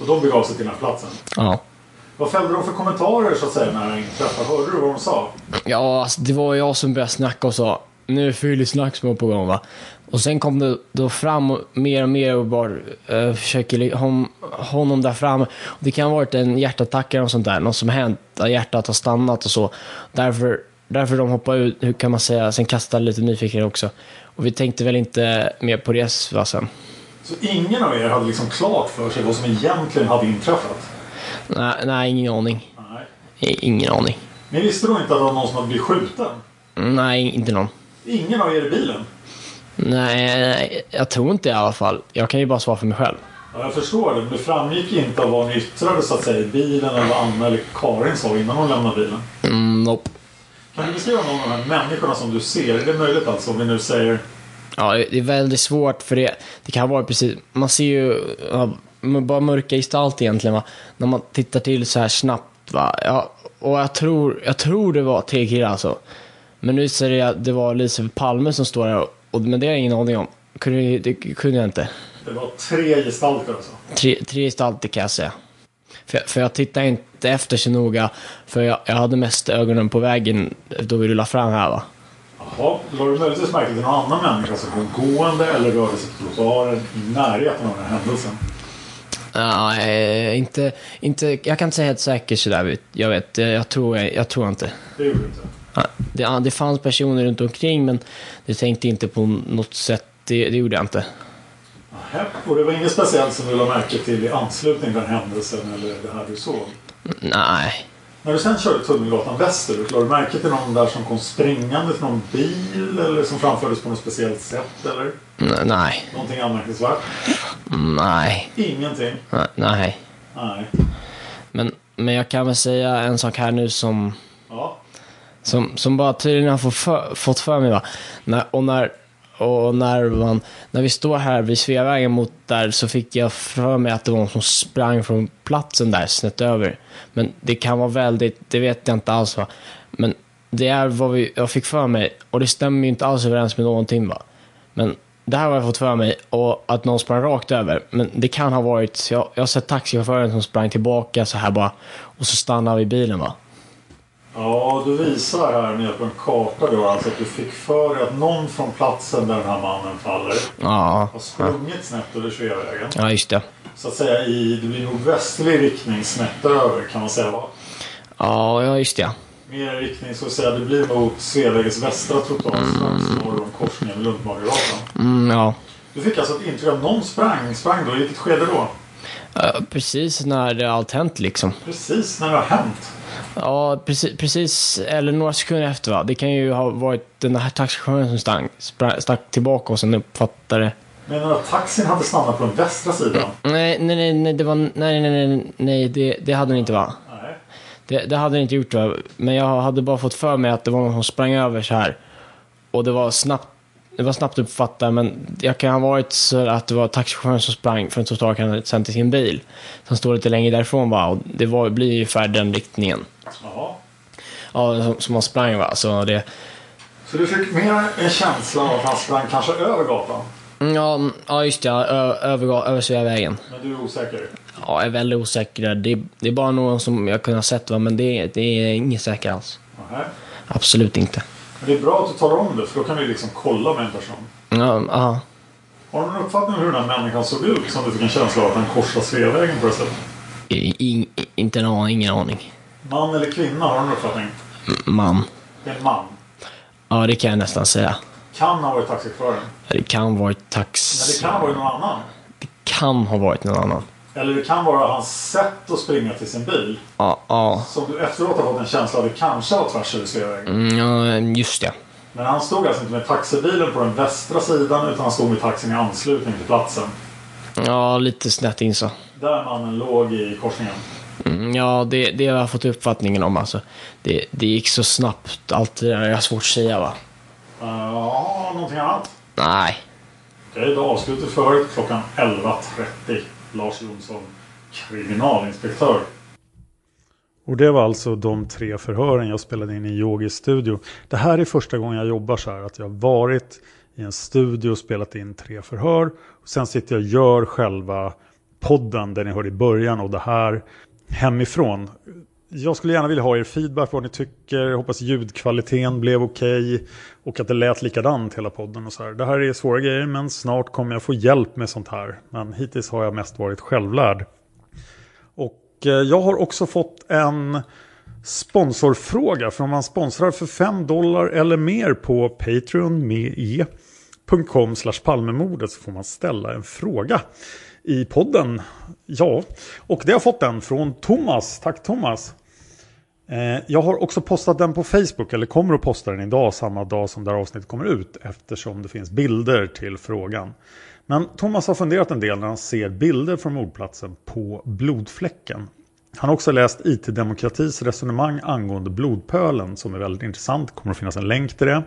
Och de begav sig till den här platsen. Ja. Vad fällde de för kommentarer så att säga när det inträffade? Hörde du vad de sa? Ja, alltså, det var jag som började snacka och sa nu är fylleslagsmål på gång va. Och sen kom det då fram mer och mer och bara uh, försöker hon, honom där fram. Det kan ha varit en hjärtattack eller något sånt där, något som hänt, att hjärtat har stannat och så. Därför, därför de hoppade ut, hur kan man säga, sen kastade lite nyfikenhet också. Och vi tänkte väl inte mer på det va, sen. Så ingen av er hade liksom klart för sig vad som egentligen hade inträffat? Nej, nej ingen aning. Nej. Ingen aning. Ni visste då inte att det var någon som hade blivit skjuten? Nej, inte någon. Ingen av er i bilen? Nej, nej, jag tror inte i alla fall. Jag kan ju bara svara för mig själv. Ja, jag förstår det, det framgick inte av vad ni yttrade så att säga i bilen eller vad Anna eller Karin sa innan hon lämnade bilen. Mm, nope. Kan du beskriva någon av de här människorna som du ser? Är det möjligt alltså om vi nu säger... Ja, det är väldigt svårt för det, det kan vara precis, man ser ju ja, bara mörka gestalt egentligen va. När man tittar till så här snabbt va. Ja, och jag tror, jag tror det var tre killar alltså. Men nu ser det att det var Elisabeth Palme som står där och, men det har jag ingen aning om. Kunde, det kunde jag inte. Det var tre gestalter alltså? Tre, tre gestalter kan jag säga. För, för jag tittade inte efter så noga, för jag, jag hade mest ögonen på vägen då vi rullade fram här va. Jaha, lade du möjligtvis märke till någon annan människa som kom gående eller rörde sig på trottoaren i närheten av den här händelsen? Nej, inte, inte, jag kan inte säga helt säkert sådär. Jag vet, jag tror, jag tror inte. Det gjorde du inte? Det, det fanns personer runt omkring men det tänkte inte på något sätt. Det, det gjorde jag inte. Och det var inget speciellt som du lade märke till i anslutning till den händelsen eller det här du såg? Nej. När du sen körde Tunnelgatan västerut, lade du märke till någon där som kom springande till någon bil eller som framfördes på något speciellt sätt eller? Nej. Någonting anmärkningsvärt? Nej. Ingenting? Nej. Nej. Men, men jag kan väl säga en sak här nu som... Ja. Som, som bara tydligen har fått för, fått för mig va. När, och när, och när, man, när vi står här vid Sveavägen mot där så fick jag för mig att det var någon som sprang från platsen där snett över. Men det kan vara väldigt, det vet jag inte alls va. Men det är vad vi, jag fick för mig och det stämmer ju inte alls överens med någonting va. Men det här har jag fått för mig och att någon sprang rakt över. Men det kan ha varit, jag, jag har sett taxichauffören som sprang tillbaka så här bara och så stannade vi bilen va. Ja, du visar här med hjälp av en karta då alltså att du fick för dig att någon från platsen där den här mannen faller Ja. har sprungit snett över Sveavägen. Ja, just det. Så att säga i, det blir nordvästlig riktning snett över kan man säga va? Ja, ja just det. Mer riktning så att säga det blir mot Sveavägens västra trottoar strax norr om korsningen Lundmagergatan. Mm, ja. Du fick alltså ett intryck av någon sprang, sprang då? I vilket skede då? Ja, precis när det allt hänt liksom. Precis när det har hänt? Ja, precis, precis, eller några sekunder efter va. Det kan ju ha varit den här taxichauffören som sprang- stack tillbaka och sen uppfattade... Du att taxin hade stannat på den västra sidan? Nej, nej, nej, nej, det var... Nej, nej, nej, nej, nej det, det hade den inte va. Nej. Det, det hade den inte gjort va. Men jag hade bara fått för mig att det var någon som sprang över så här. Och det var snabbt, det var snabbt uppfattat, men jag kan ha varit så att det var taxichauffören som sprang från trottoarkanten sen till sin bil. Som står lite längre därifrån va. Och det var, blir ungefär den riktningen. Jaha. Ja, som, som man sprang va. Så det... Så du fick mer en känsla av att han sprang kanske över gatan? Mm, Ja, mm, ja just det. över, över Sveavägen. Men du är osäker? Ja, jag är väldigt osäker. Det, det är bara någon som jag kunnat sett va, men det, det är inget säkert alls. Nej. Absolut inte. Men det är bra att du talar om det för då kan vi liksom kolla med en person. Ja. Har du någon uppfattning om hur den här människan såg ut som du fick en känsla av att han korsade Sveavägen på det sättet? I, i, inte en aning, ingen aning. Man eller kvinna, har du någon uppfattning? M- Man. Det är en man. Ja, det kan jag nästan säga. Kan ha varit taxichauffören. Det kan ha varit Men tax... det kan ha varit någon annan. Kan ha varit någon annan. Eller det kan vara hans sätt att springa till sin bil. Ja, ja. Som du efteråt har fått en känsla av att det kanske var tvärs över Sveavägen. Mm, ja, just det. Men han stod alltså inte med taxibilen på den västra sidan utan han stod med taxin i anslutning till platsen. Ja, lite snett in så. Där mannen låg i korsningen. Mm, ja, det, det har jag fått uppfattningen om alltså. Det, det gick så snabbt, allt det har svårt att säga va. Uh, Ja, någonting annat? Nej. Okej, då avslutar vi förhöret klockan 11.30. Lars Jonsson, kriminalinspektör. Och det var alltså de tre förhören jag spelade in i Yogis studio. Det här är första gången jag jobbar så här. Att jag har varit i en studio och spelat in tre förhör. Och sen sitter jag och gör själva podden, den ni hörde i början. Och det här hemifrån. Jag skulle gärna vilja ha er feedback vad ni tycker. Jag hoppas ljudkvaliteten blev okej och att det lät likadant hela podden. och så här. Det här är svåra grejer men snart kommer jag få hjälp med sånt här. Men hittills har jag mest varit självlärd. Och eh, jag har också fått en sponsorfråga. För om man sponsrar för 5 dollar eller mer på Patreon med e.com palmemordet så får man ställa en fråga i podden. Ja, och det har jag fått den från Thomas. Tack Thomas. Eh, jag har också postat den på Facebook, eller kommer att posta den idag, samma dag som det här avsnittet kommer ut, eftersom det finns bilder till frågan. Men Thomas har funderat en del när han ser bilder från mordplatsen på blodfläcken. Han har också läst IT-demokratis resonemang angående blodpölen som är väldigt intressant. Det kommer att finnas en länk till det.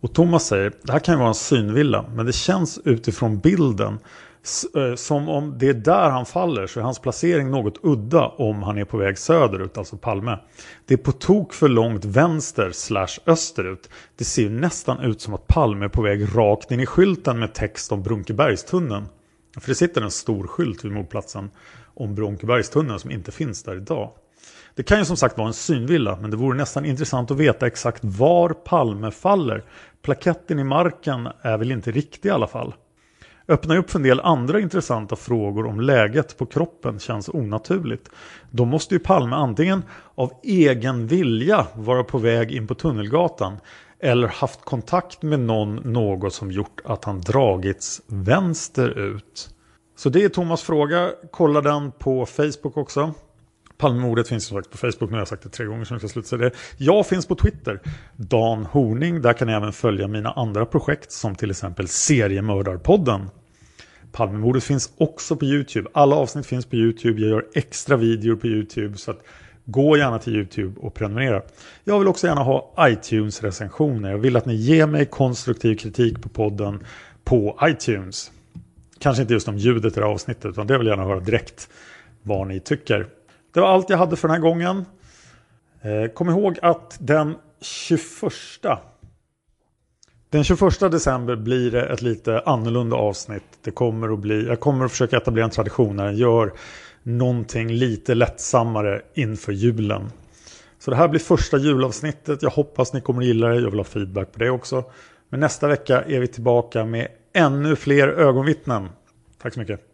Och Thomas säger, det här kan ju vara en synvilla, men det känns utifrån bilden Eh, som om det är där han faller så är hans placering något udda om han är på väg söderut, alltså Palme. Det är på tok för långt vänster slash österut. Det ser ju nästan ut som att Palme är på väg rakt in i skylten med text om Brunkebergstunneln. För det sitter en stor skylt vid mordplatsen om Brunkebergstunneln som inte finns där idag. Det kan ju som sagt vara en synvilla, men det vore nästan intressant att veta exakt var Palme faller. Plaketten i marken är väl inte riktig i alla fall. Öppnar ju upp för en del andra intressanta frågor om läget på kroppen känns onaturligt. Då måste ju Palme antingen av egen vilja vara på väg in på Tunnelgatan eller haft kontakt med någon något som gjort att han dragits vänsterut. Så det är Thomas fråga. Kolla den på Facebook också. Palmemordet finns som sagt på Facebook. Nu har jag sagt det tre gånger så jag ska sluta säga det. Jag finns på Twitter. Dan Horning. Där kan ni även följa mina andra projekt som till exempel Seriemördarpodden. Palmemordet finns också på YouTube. Alla avsnitt finns på YouTube. Jag gör extra videor på YouTube. Så att gå gärna till YouTube och prenumerera. Jag vill också gärna ha iTunes-recensioner. Jag vill att ni ger mig konstruktiv kritik på podden på iTunes. Kanske inte just om ljudet i det här avsnittet utan det vill jag gärna höra direkt vad ni tycker. Det var allt jag hade för den här gången. Eh, kom ihåg att den 21 den 21 december blir det ett lite annorlunda avsnitt. Det kommer att bli, jag kommer att försöka etablera en tradition när jag gör någonting lite lättsammare inför julen. Så det här blir första julavsnittet. Jag hoppas ni kommer att gilla det. Jag vill ha feedback på det också. Men nästa vecka är vi tillbaka med ännu fler ögonvittnen. Tack så mycket.